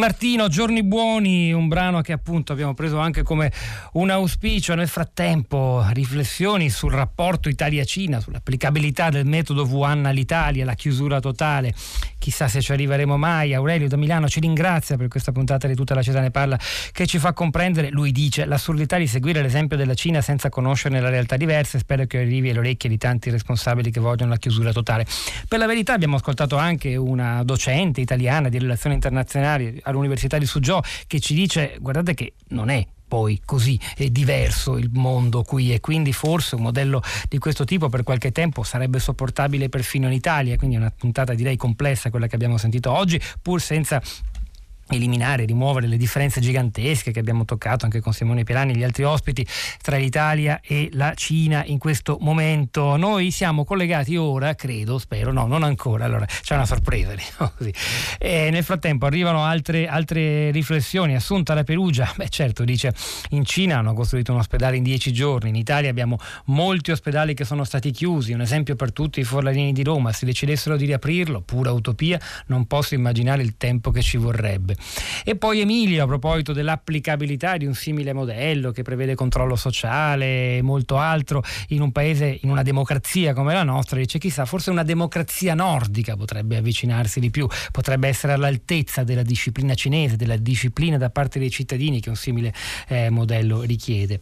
Martino, Giorni Buoni, un brano che appunto abbiamo preso anche come un auspicio. Nel frattempo, riflessioni sul rapporto Italia-Cina, sull'applicabilità del metodo Wuhan all'Italia, la chiusura totale. Chissà se ci arriveremo mai. Aurelio da Milano ci ringrazia per questa puntata di tutta la città ne parla che ci fa comprendere, lui dice, l'assurdità di seguire l'esempio della Cina senza conoscerne la realtà diversa e spero che arrivi alle orecchie di tanti responsabili che vogliono la chiusura totale. Per la verità abbiamo ascoltato anche una docente italiana di relazioni internazionali all'Università di Suzhou che ci dice guardate che non è poi così diverso il mondo qui e quindi forse un modello di questo tipo per qualche tempo sarebbe sopportabile perfino in Italia, quindi è una puntata direi complessa quella che abbiamo sentito oggi, pur senza eliminare, rimuovere le differenze gigantesche che abbiamo toccato anche con Simone Pirani e gli altri ospiti tra l'Italia e la Cina in questo momento. Noi siamo collegati ora, credo, spero, no, non ancora, allora c'è una sorpresa. (laughs) Diciamo nel frattempo arrivano altre, altre riflessioni. Assunta la Perugia, beh certo, dice in Cina hanno costruito un ospedale in dieci giorni, in Italia abbiamo molti ospedali che sono stati chiusi, un esempio per tutti i forlanini di Roma, se decidessero di riaprirlo, pura utopia, non posso immaginare il tempo che ci vorrebbe. E poi Emilio, a proposito dell'applicabilità di un simile modello che prevede controllo sociale e molto altro in un paese, in una democrazia come la nostra, dice chissà, forse una democrazia nordica potrebbe avvicinarsi di più, potrebbe essere all'altezza della disciplina cinese, della disciplina da parte dei cittadini che un simile eh, modello richiede.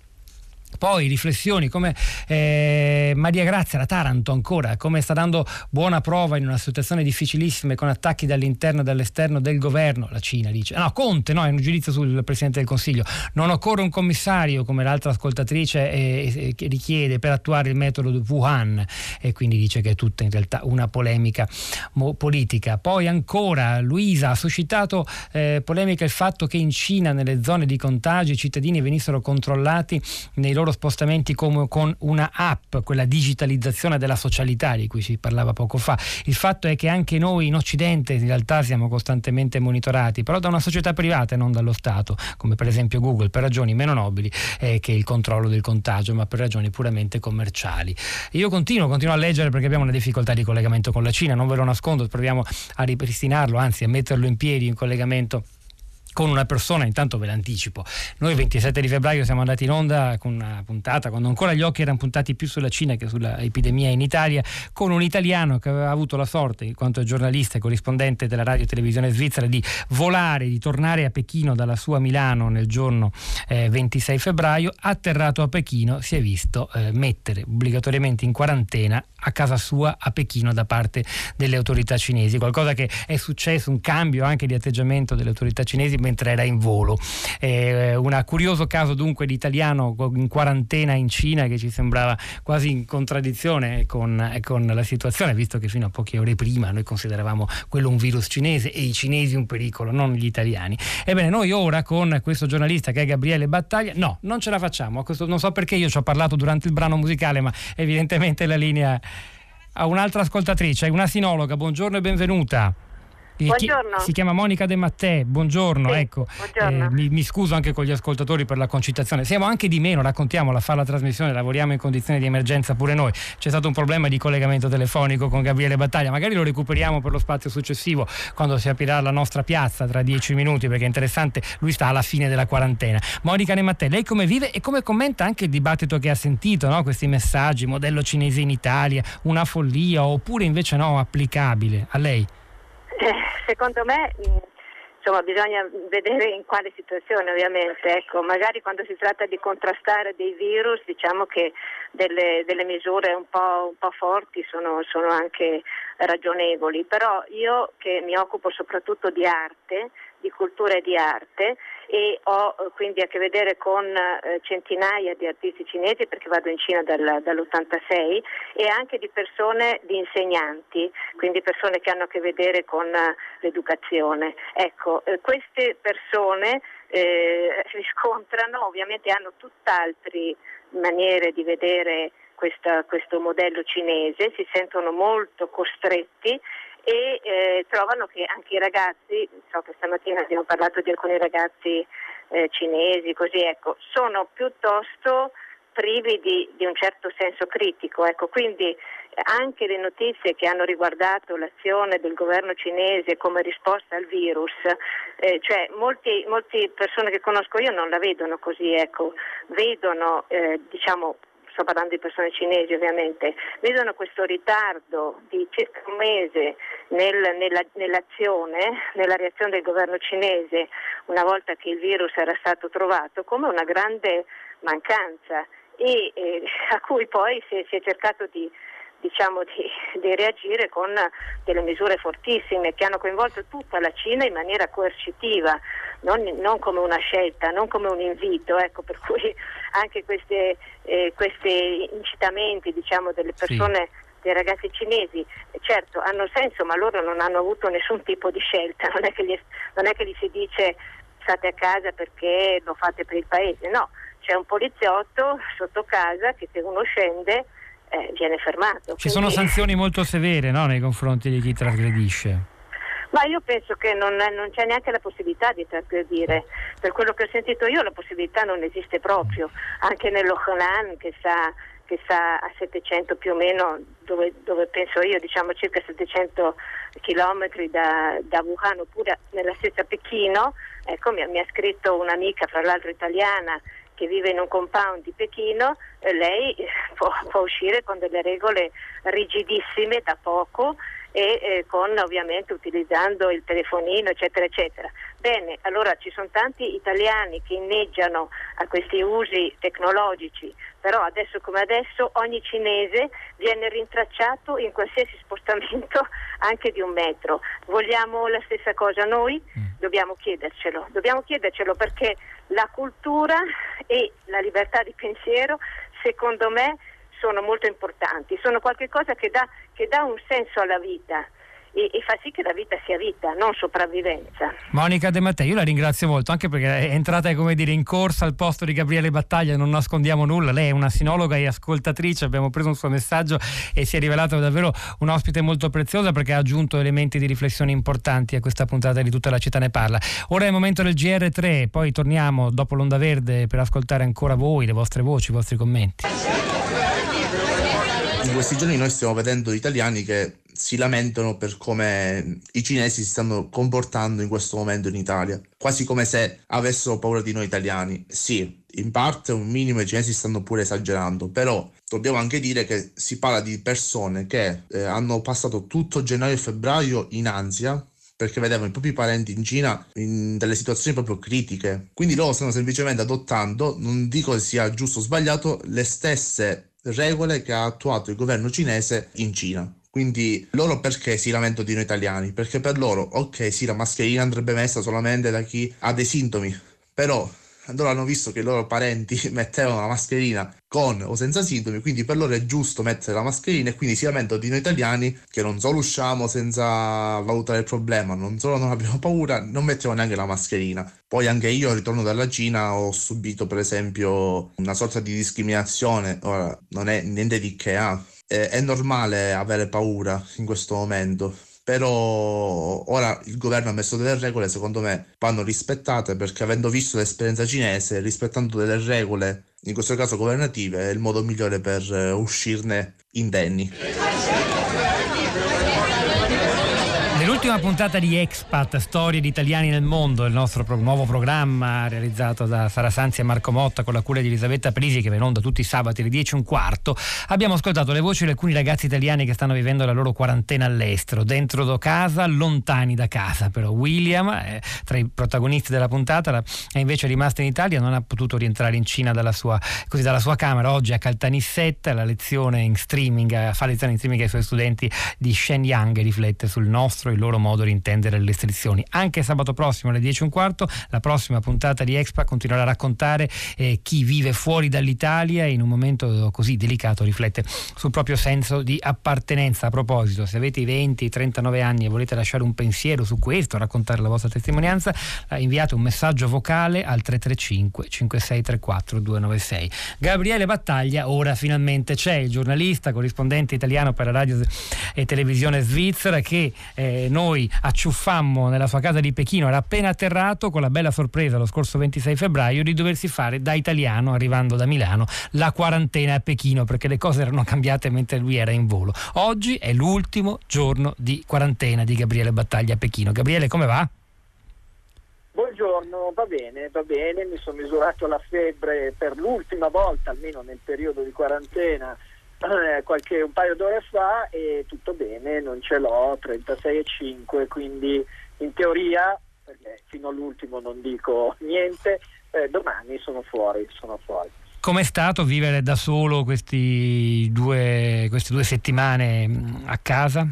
Poi riflessioni come eh, Maria Grazia, la Taranto ancora, come sta dando buona prova in una situazione difficilissima con attacchi dall'interno e dall'esterno del governo, la Cina dice, no Conte, no, è un giudizio sul Presidente del Consiglio, non occorre un commissario come l'altra ascoltatrice eh, eh, richiede per attuare il metodo di Wuhan e quindi dice che è tutta in realtà una polemica mo- politica. Poi ancora Luisa ha suscitato eh, polemica il fatto che in Cina nelle zone di contagio i cittadini venissero controllati nei loro spostamenti come con una app, quella digitalizzazione della socialità di cui si parlava poco fa. Il fatto è che anche noi in Occidente in realtà siamo costantemente monitorati, però da una società privata e non dallo Stato, come per esempio Google, per ragioni meno nobili eh, che il controllo del contagio, ma per ragioni puramente commerciali. Io continuo, continuo a leggere perché abbiamo una difficoltà di collegamento con la Cina, non ve lo nascondo, proviamo a ripristinarlo, anzi a metterlo in piedi in collegamento con una persona, intanto ve l'anticipo. Noi il 27 di febbraio siamo andati in onda con una puntata, quando ancora gli occhi erano puntati più sulla Cina che sull'epidemia in Italia, con un italiano che aveva avuto la sorte, in quanto giornalista e corrispondente della radio e televisione svizzera, di volare, di tornare a Pechino dalla sua Milano nel giorno eh, 26 febbraio, atterrato a Pechino si è visto eh, mettere obbligatoriamente in quarantena a casa sua a Pechino da parte delle autorità cinesi, qualcosa che è successo, un cambio anche di atteggiamento delle autorità cinesi mentre era in volo. Eh, un curioso caso dunque di italiano in quarantena in Cina che ci sembrava quasi in contraddizione con, con la situazione, visto che fino a poche ore prima noi consideravamo quello un virus cinese e i cinesi un pericolo, non gli italiani. Ebbene, noi ora con questo giornalista che è Gabriele Battaglia, no, non ce la facciamo. Questo, non so perché io ci ho parlato durante il brano musicale, ma evidentemente la linea a un'altra ascoltatrice, una sinologa. Buongiorno e benvenuta. Buongiorno. Si chiama Monica De Mattè, buongiorno, sì, ecco. buongiorno. Eh, mi, mi, scuso anche con gli ascoltatori per la concitazione. Siamo anche di meno, raccontiamola, fa la trasmissione, lavoriamo in condizioni di emergenza pure noi. C'è stato un problema di collegamento telefonico con Gabriele Battaglia, magari lo recuperiamo per lo spazio successivo quando si aprirà la nostra piazza tra dieci minuti perché è interessante, lui sta alla fine della quarantena. Monica De Mattè, lei come vive e come commenta anche il dibattito che ha sentito, no? questi messaggi, modello cinese in Italia, una follia oppure invece no, applicabile a lei? Secondo me insomma, bisogna vedere in quale situazione ovviamente, ecco, magari quando si tratta di contrastare dei virus diciamo che delle, delle misure un po', un po forti sono, sono, anche ragionevoli, però io che mi occupo soprattutto di arte, di cultura e di arte, e ho eh, quindi a che vedere con eh, centinaia di artisti cinesi perché vado in Cina dal, dall'86 e anche di persone, di insegnanti, quindi persone che hanno a che vedere con eh, l'educazione. Ecco, queste persone eh, (laughs) riscontrano, ovviamente hanno tutt'altre maniere di vedere questa, questo modello cinese, si sentono molto costretti e eh, trovano che anche i ragazzi, so che stamattina abbiamo parlato di alcuni ragazzi eh, cinesi, così ecco, sono piuttosto privi di, di, un certo senso critico. Ecco, quindi anche le notizie che hanno riguardato l'azione del governo cinese come risposta al virus, eh, cioè molte persone che conosco io non la vedono così, ecco, vedono eh, diciamo, sto parlando di persone cinesi ovviamente, vedono questo ritardo di circa un mese nel, nella, nell'azione, nella reazione del governo cinese una volta che il virus era stato trovato come una grande mancanza e eh, (laughs) a cui poi si è, si è cercato di diciamo, di, (laughs) di, reagire con delle misure fortissime che hanno coinvolto tutta la Cina in maniera coercitiva, non, non come una scelta, non come un invito, ecco, per cui anche questi eh, incitamenti diciamo, delle persone sì dei ragazzi cinesi, certo hanno senso, ma loro non hanno avuto nessun tipo di scelta, non è che gli, non è che gli si dice state a casa perché lo fate per il paese, no, c'è un poliziotto sotto casa che se uno scende eh, viene fermato. Ci Quindi... sono sanzioni molto severe no, nei confronti di chi trasgredisce. Ma io penso che non, non, c'è neanche la possibilità di trasgredire. Per quello che ho sentito io la possibilità non esiste proprio. Anche nell'Ohanan che sta, che sta a 700 più o meno, dove, dove penso io, diciamo circa 700 chilometri da, da, Wuhan, oppure nella stessa Pechino, ecco mi, mi ha scritto un'amica, fra l'altro italiana, che vive in un compound di Pechino, eh, lei eh, può, può, uscire con delle regole rigidissime da poco e eh, con ovviamente utilizzando il telefonino eccetera eccetera. Bene, allora ci sono tanti italiani che inneggiano a questi usi tecnologici, però adesso come adesso ogni cinese viene rintracciato in qualsiasi (laughs) spostamento anche di un metro. Vogliamo la stessa cosa noi? Mm. Dobbiamo chiedercelo, dobbiamo chiedercelo perché la cultura e la libertà di pensiero secondo me sono molto importanti, sono qualcosa che dà, che dà un senso alla vita e, fa sì che la vita sia vita, non sopravvivenza. Monica De Mattei, io la ringrazio molto anche perché è entrata come dire, in corsa al posto di Gabriele Battaglia, non nascondiamo nulla, lei è una sinologa e ascoltatrice, abbiamo preso un suo messaggio e si è rivelata davvero un ospite molto preziosa perché ha aggiunto elementi di riflessione importanti a questa puntata di tutta la città ne parla. Ora è il momento del GR3, poi torniamo dopo l'onda verde per ascoltare ancora voi, le vostre voci, i vostri commenti. In questi giorni noi stiamo vedendo italiani che si lamentano per come i cinesi si stanno comportando in questo momento in Italia, quasi come se avessero paura di noi italiani. Sì, in parte un minimo i cinesi stanno pure esagerando, però dobbiamo anche dire che si parla di persone che eh, hanno passato tutto gennaio e febbraio in ansia perché vedevano i propri parenti in Cina in delle situazioni proprio critiche. Quindi loro stanno semplicemente adottando, non dico sia giusto o sbagliato, le stesse regole che ha attuato il governo cinese in Cina. Quindi loro perché si lamentano di noi italiani? Perché per loro, ok, sì, la mascherina andrebbe messa solamente da chi ha dei sintomi, però loro hanno visto che i loro parenti (laughs) mettevano la mascherina con o senza sintomi, quindi per loro è giusto mettere la mascherina e quindi si lamentano di noi italiani che non solo usciamo senza valutare il problema, non solo non abbiamo paura, non mettiamo neanche la mascherina. Poi anche io, ritorno dalla Cina, ho subito per esempio una sorta di discriminazione, ora non è niente di che ha, eh, è normale avere paura in questo momento, però ora il governo ha messo delle regole, secondo me vanno rispettate perché avendo visto l'esperienza cinese, rispettando delle regole, in questo caso governative, è il modo migliore per eh, uscirne indenni. L'ultima puntata di Expat, Storie di italiani nel mondo, il nostro pro- nuovo programma realizzato da Sara Sanzi e Marco Motta con la cura di Elisabetta Prisi che va onda tutti i sabati alle 10 e un quarto. Abbiamo ascoltato le voci di alcuni ragazzi italiani che stanno vivendo la loro quarantena all'estero, dentro da casa, lontani da casa. Però William, eh, tra i protagonisti della puntata, è invece rimasto in Italia, non ha potuto rientrare in Cina dalla sua, così, dalla sua camera. Oggi a Caltanissetta la lezione in streaming, fa lezione in streaming ai suoi studenti di Shenyang riflette sul nostro, il loro loro modo di intendere le restrizioni. Anche sabato prossimo alle 10 e un quarto, la prossima puntata di Expa continuerà a raccontare eh, chi vive fuori dall'Italia e in un momento così delicato riflette sul proprio senso di appartenenza. A proposito, se avete i 20, 39 anni e volete lasciare un pensiero su questo, raccontare la vostra testimonianza, inviate un messaggio vocale al 335 5634 296. Gabriele Battaglia ora finalmente c'è, il giornalista, corrispondente italiano per la radio e televisione svizzera che eh, noi acciuffammo nella sua casa di Pechino, era appena atterrato con la bella sorpresa lo scorso 26 febbraio di doversi fare da italiano, arrivando da Milano, la quarantena a Pechino perché le cose erano cambiate mentre lui era in volo. Oggi è l'ultimo giorno di quarantena di Gabriele Battaglia a Pechino. Gabriele, come va? Buongiorno, va bene, va bene, mi sono misurato la febbre per l'ultima volta, almeno nel periodo di quarantena, eh, qualche, un paio d'ore fa e tutto bene, non ce l'ho, 36,5, quindi in teoria, perché fino all'ultimo non dico niente, eh, domani sono fuori, sono fuori. Com'è stato vivere da solo due, queste due settimane mm, a casa?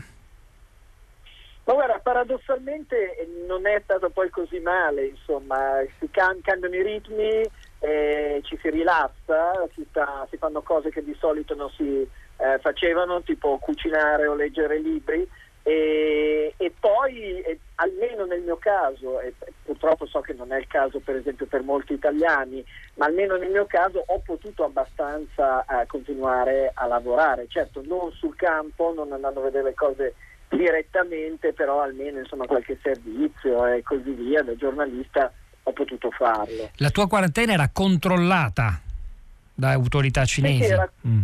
Ma guarda, paradossalmente eh, non è stato poi così male, insomma, si can- cambiano i ritmi, eh, ci si rilassa, si, sta, si, fanno cose che di solito non si eh, facevano, tipo cucinare o leggere libri. E, e poi, e, almeno nel mio caso, e purtroppo so che non è il caso per esempio per molti italiani, ma almeno nel mio caso ho potuto abbastanza eh, continuare a lavorare. Certo, non sul campo, non andando a vedere le cose direttamente, però almeno insomma, qualche servizio e così via, da giornalista ho potuto farlo. La tua quarantena era controllata da autorità cinesi? Sì, era, mm.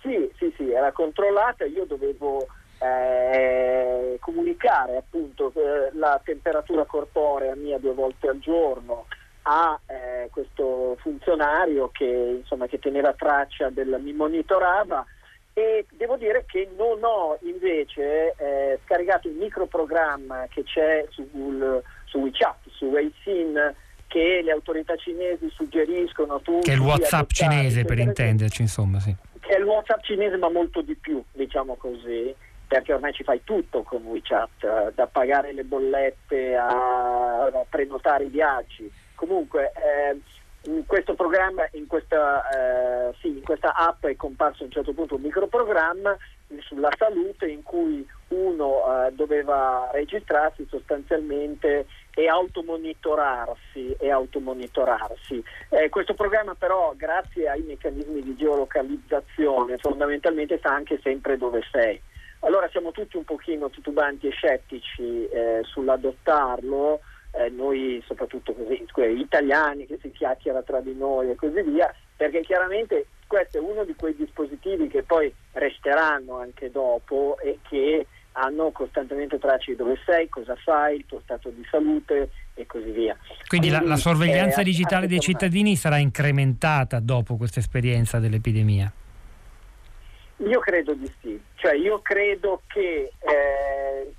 sì, sì, sì, era controllata, io dovevo eh, comunicare appunto eh, la temperatura corporea mia due volte al giorno a eh, questo funzionario che, insomma, che teneva traccia del, mi monitorava e devo dire che non ho invece eh, scaricato il microprogramma che c'è sul, su WeChat, su Weixin, che le autorità cinesi suggeriscono tutti. Che è il WhatsApp cinese per intenderci, insomma, sì. Che è il WhatsApp cinese, ma molto di più, diciamo così, perché ormai ci fai tutto con WeChat, da pagare le bollette a, a prenotare i viaggi. Comunque. Eh, in questo programma, in questa, eh, sì, in questa, app è comparso a un certo punto un microprogramma sulla salute in cui uno eh, doveva registrarsi sostanzialmente e automonitorarsi. E automonitorarsi. Eh, questo programma però grazie ai meccanismi di geolocalizzazione fondamentalmente sa anche sempre dove sei. Allora siamo tutti un pochino titubanti e scettici eh, sull'adottarlo eh, noi soprattutto così, italiani che si chiacchiera tra di noi e così via, perché chiaramente questo è uno di quei dispositivi che poi resteranno anche dopo e che hanno costantemente tracce di dove sei, cosa fai, il tuo stato di salute e così via. Quindi, Quindi la, la, sorveglianza eh, digitale dei cittadini sarà incrementata dopo questa esperienza dell'epidemia? Io credo di sì, cioè io credo che eh,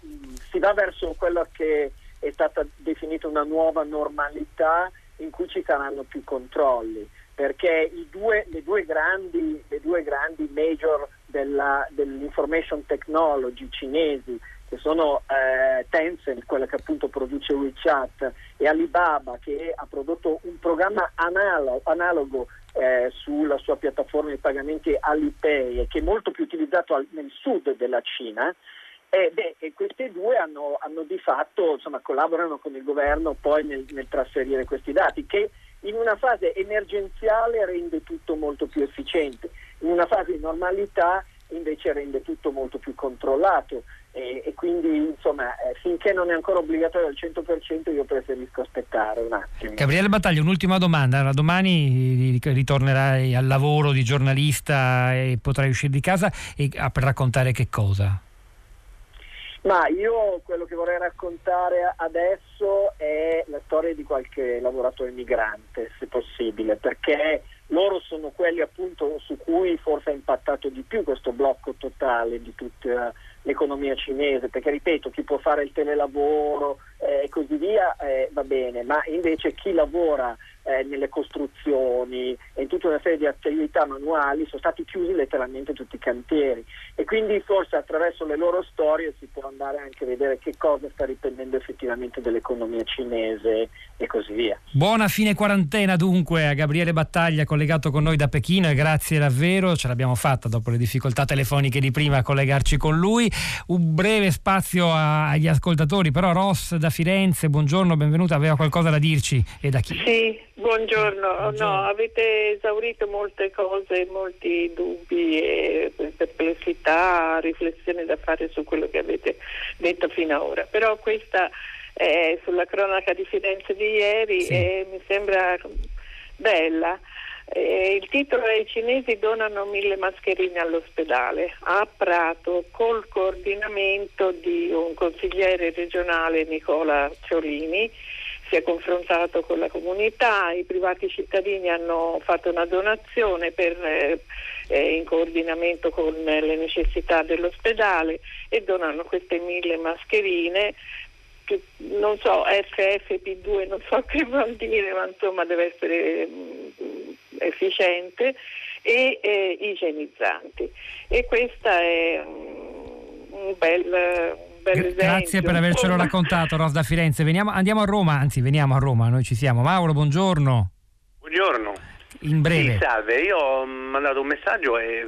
si va verso quello che è stata definita una nuova normalità in cui ci saranno più controlli, perché due, le, due grandi, le, due grandi, major della, dell'information technology cinesi, che sono eh, Tencent, quella che appunto produce WeChat, e Alibaba, che ha prodotto un programma analogo, analogo eh, sulla sua piattaforma di pagamenti Alipay, che è molto più utilizzato al, nel sud della Cina, e, beh, e queste due hanno, hanno di fatto, insomma, collaborano con il governo poi nel, nel trasferire questi dati, che in una fase emergenziale rende tutto molto più efficiente, in una fase di normalità invece rende tutto molto più controllato e, e quindi insomma eh, finché non è ancora obbligatorio al 100% io preferisco aspettare un attimo. Gabriele Battaglia, un'ultima domanda, allora, domani ritornerai al lavoro di giornalista e potrai uscire di casa e, per raccontare che cosa? Ma io quello che vorrei raccontare adesso è la storia di qualche lavoratore migrante, se possibile, perché loro sono quelli appunto su cui forse ha impattato di più questo blocco totale di tutta l'economia cinese, perché ripeto, chi può fare il telelavoro eh, e così via eh, va bene, ma invece chi lavora eh, nelle costruzioni e in tutta una serie di attività manuali sono stati chiusi letteralmente tutti i cantieri e quindi forse attraverso le loro storie si può andare anche a vedere che cosa sta riprendendo effettivamente dell'economia cinese e così via. Buona fine quarantena dunque a Gabriele Battaglia collegato con noi da Pechino e grazie davvero, ce l'abbiamo fatta dopo le difficoltà telefoniche di prima a collegarci con lui. Un breve spazio agli ascoltatori, però Ross da Firenze, buongiorno, benvenuta, aveva qualcosa da dirci e da chi? Sì. Buongiorno, no, avete esaurito molte cose, molti dubbi e perplessità, riflessioni da fare su quello che avete detto fino ad ora, però questa è sulla cronaca di Firenze di ieri sì. e mi sembra bella. Eh, il titolo è I cinesi donano mille mascherine all'ospedale a Prato col coordinamento di un consigliere regionale Nicola Ciolini si è confrontato con la comunità, i privati cittadini hanno fatto una donazione per, eh, eh in coordinamento con le necessità dell'ospedale e donano queste mille mascherine che non so, FFP2 non so (laughs) che vuol dire, ma insomma deve essere mh, mm, efficiente e eh, igienizzanti. E questa è um, un bel Grazie per avercelo (laughs) raccontato, Ros da Firenze. Veniamo, andiamo a Roma, anzi veniamo a Roma, noi ci siamo. Mauro, buongiorno. Buongiorno. In breve. Sì, salve, io ho mandato un messaggio e,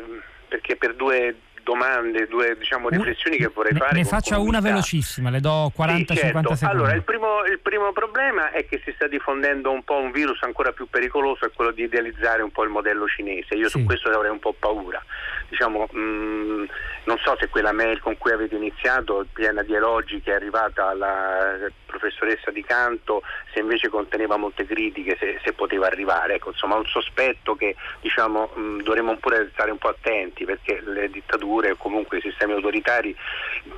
perché per due domande, due diciamo, riflessioni che vorrei ne, fare. Ne faccia una velocissima, le do 40-50 sì, certo. secondi. Allora, il primo, il primo, problema è che si sta diffondendo un po' un virus ancora più pericoloso, è quello di idealizzare un po' il modello cinese. Io sì. su questo avrei un po' paura. Diciamo, mh, mm, non so se quella mail con cui avete iniziato, piena di elogi, che è arrivata alla professoressa di canto, se invece conteneva molte critiche, se, se poteva arrivare. Ecco, insomma, un sospetto che diciamo, mh, dovremmo pure stare un po' attenti perché le dittature comunque i sistemi autoritari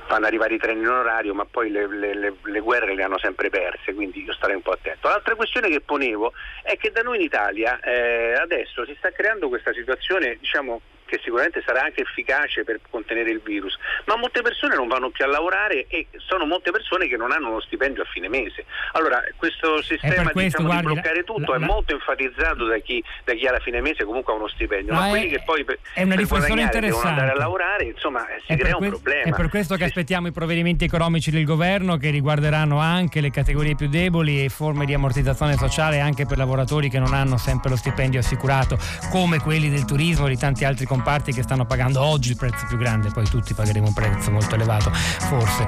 fanno arrivare i treni in orario ma poi le, le, le, le, guerre le hanno sempre perse, quindi io starei un po' attento. L'altra questione che ponevo è che da noi in Italia eh, adesso si sta creando questa situazione diciamo, che sicuramente sarà anche efficace per contenere il virus, ma molte persone non vanno più a lavorare e sono molte persone che non hanno uno stipendio a fine mese. Allora questo sistema questo, diciamo, guardi, di bloccare tutto la, la, è molto enfatizzato da chi, da chi alla fine mese comunque ha uno stipendio, ma, ma quelli che poi per, è una per interessante. devono andare a lavorare, insomma si è crea un problema. È per questo che aspettiamo i provvedimenti economici del governo che riguarderanno anche le categorie più deboli e forme di ammortizzazione sociale anche per lavoratori che non hanno sempre lo stipendio assicurato, come quelli del turismo e di tanti altri comparti che stanno pagando oggi il prezzo più grande, poi tutti pagheremo un prezzo molto elevato, forse.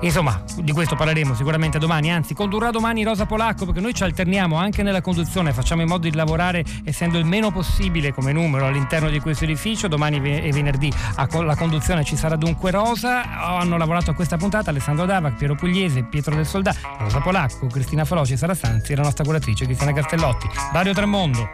Insomma, di questo parleremo sicuramente domani, anzi condurrà domani Rosa Polacco perché noi ci alterniamo anche nella conduzione, facciamo in modo di lavorare essendo il meno possibile come numero all'interno di questo edificio, domani e venerdì la conduzione ci sarà dunque Rosa, hanno lavorato a questa puntata Alessandro Davac, Piero Pugliese, Pietro del Soldà, Rosa Polacco, Cristina Faloci, Sara Sanzi e la nostra curatrice Cristiana Castellotti. Radio Tremondo.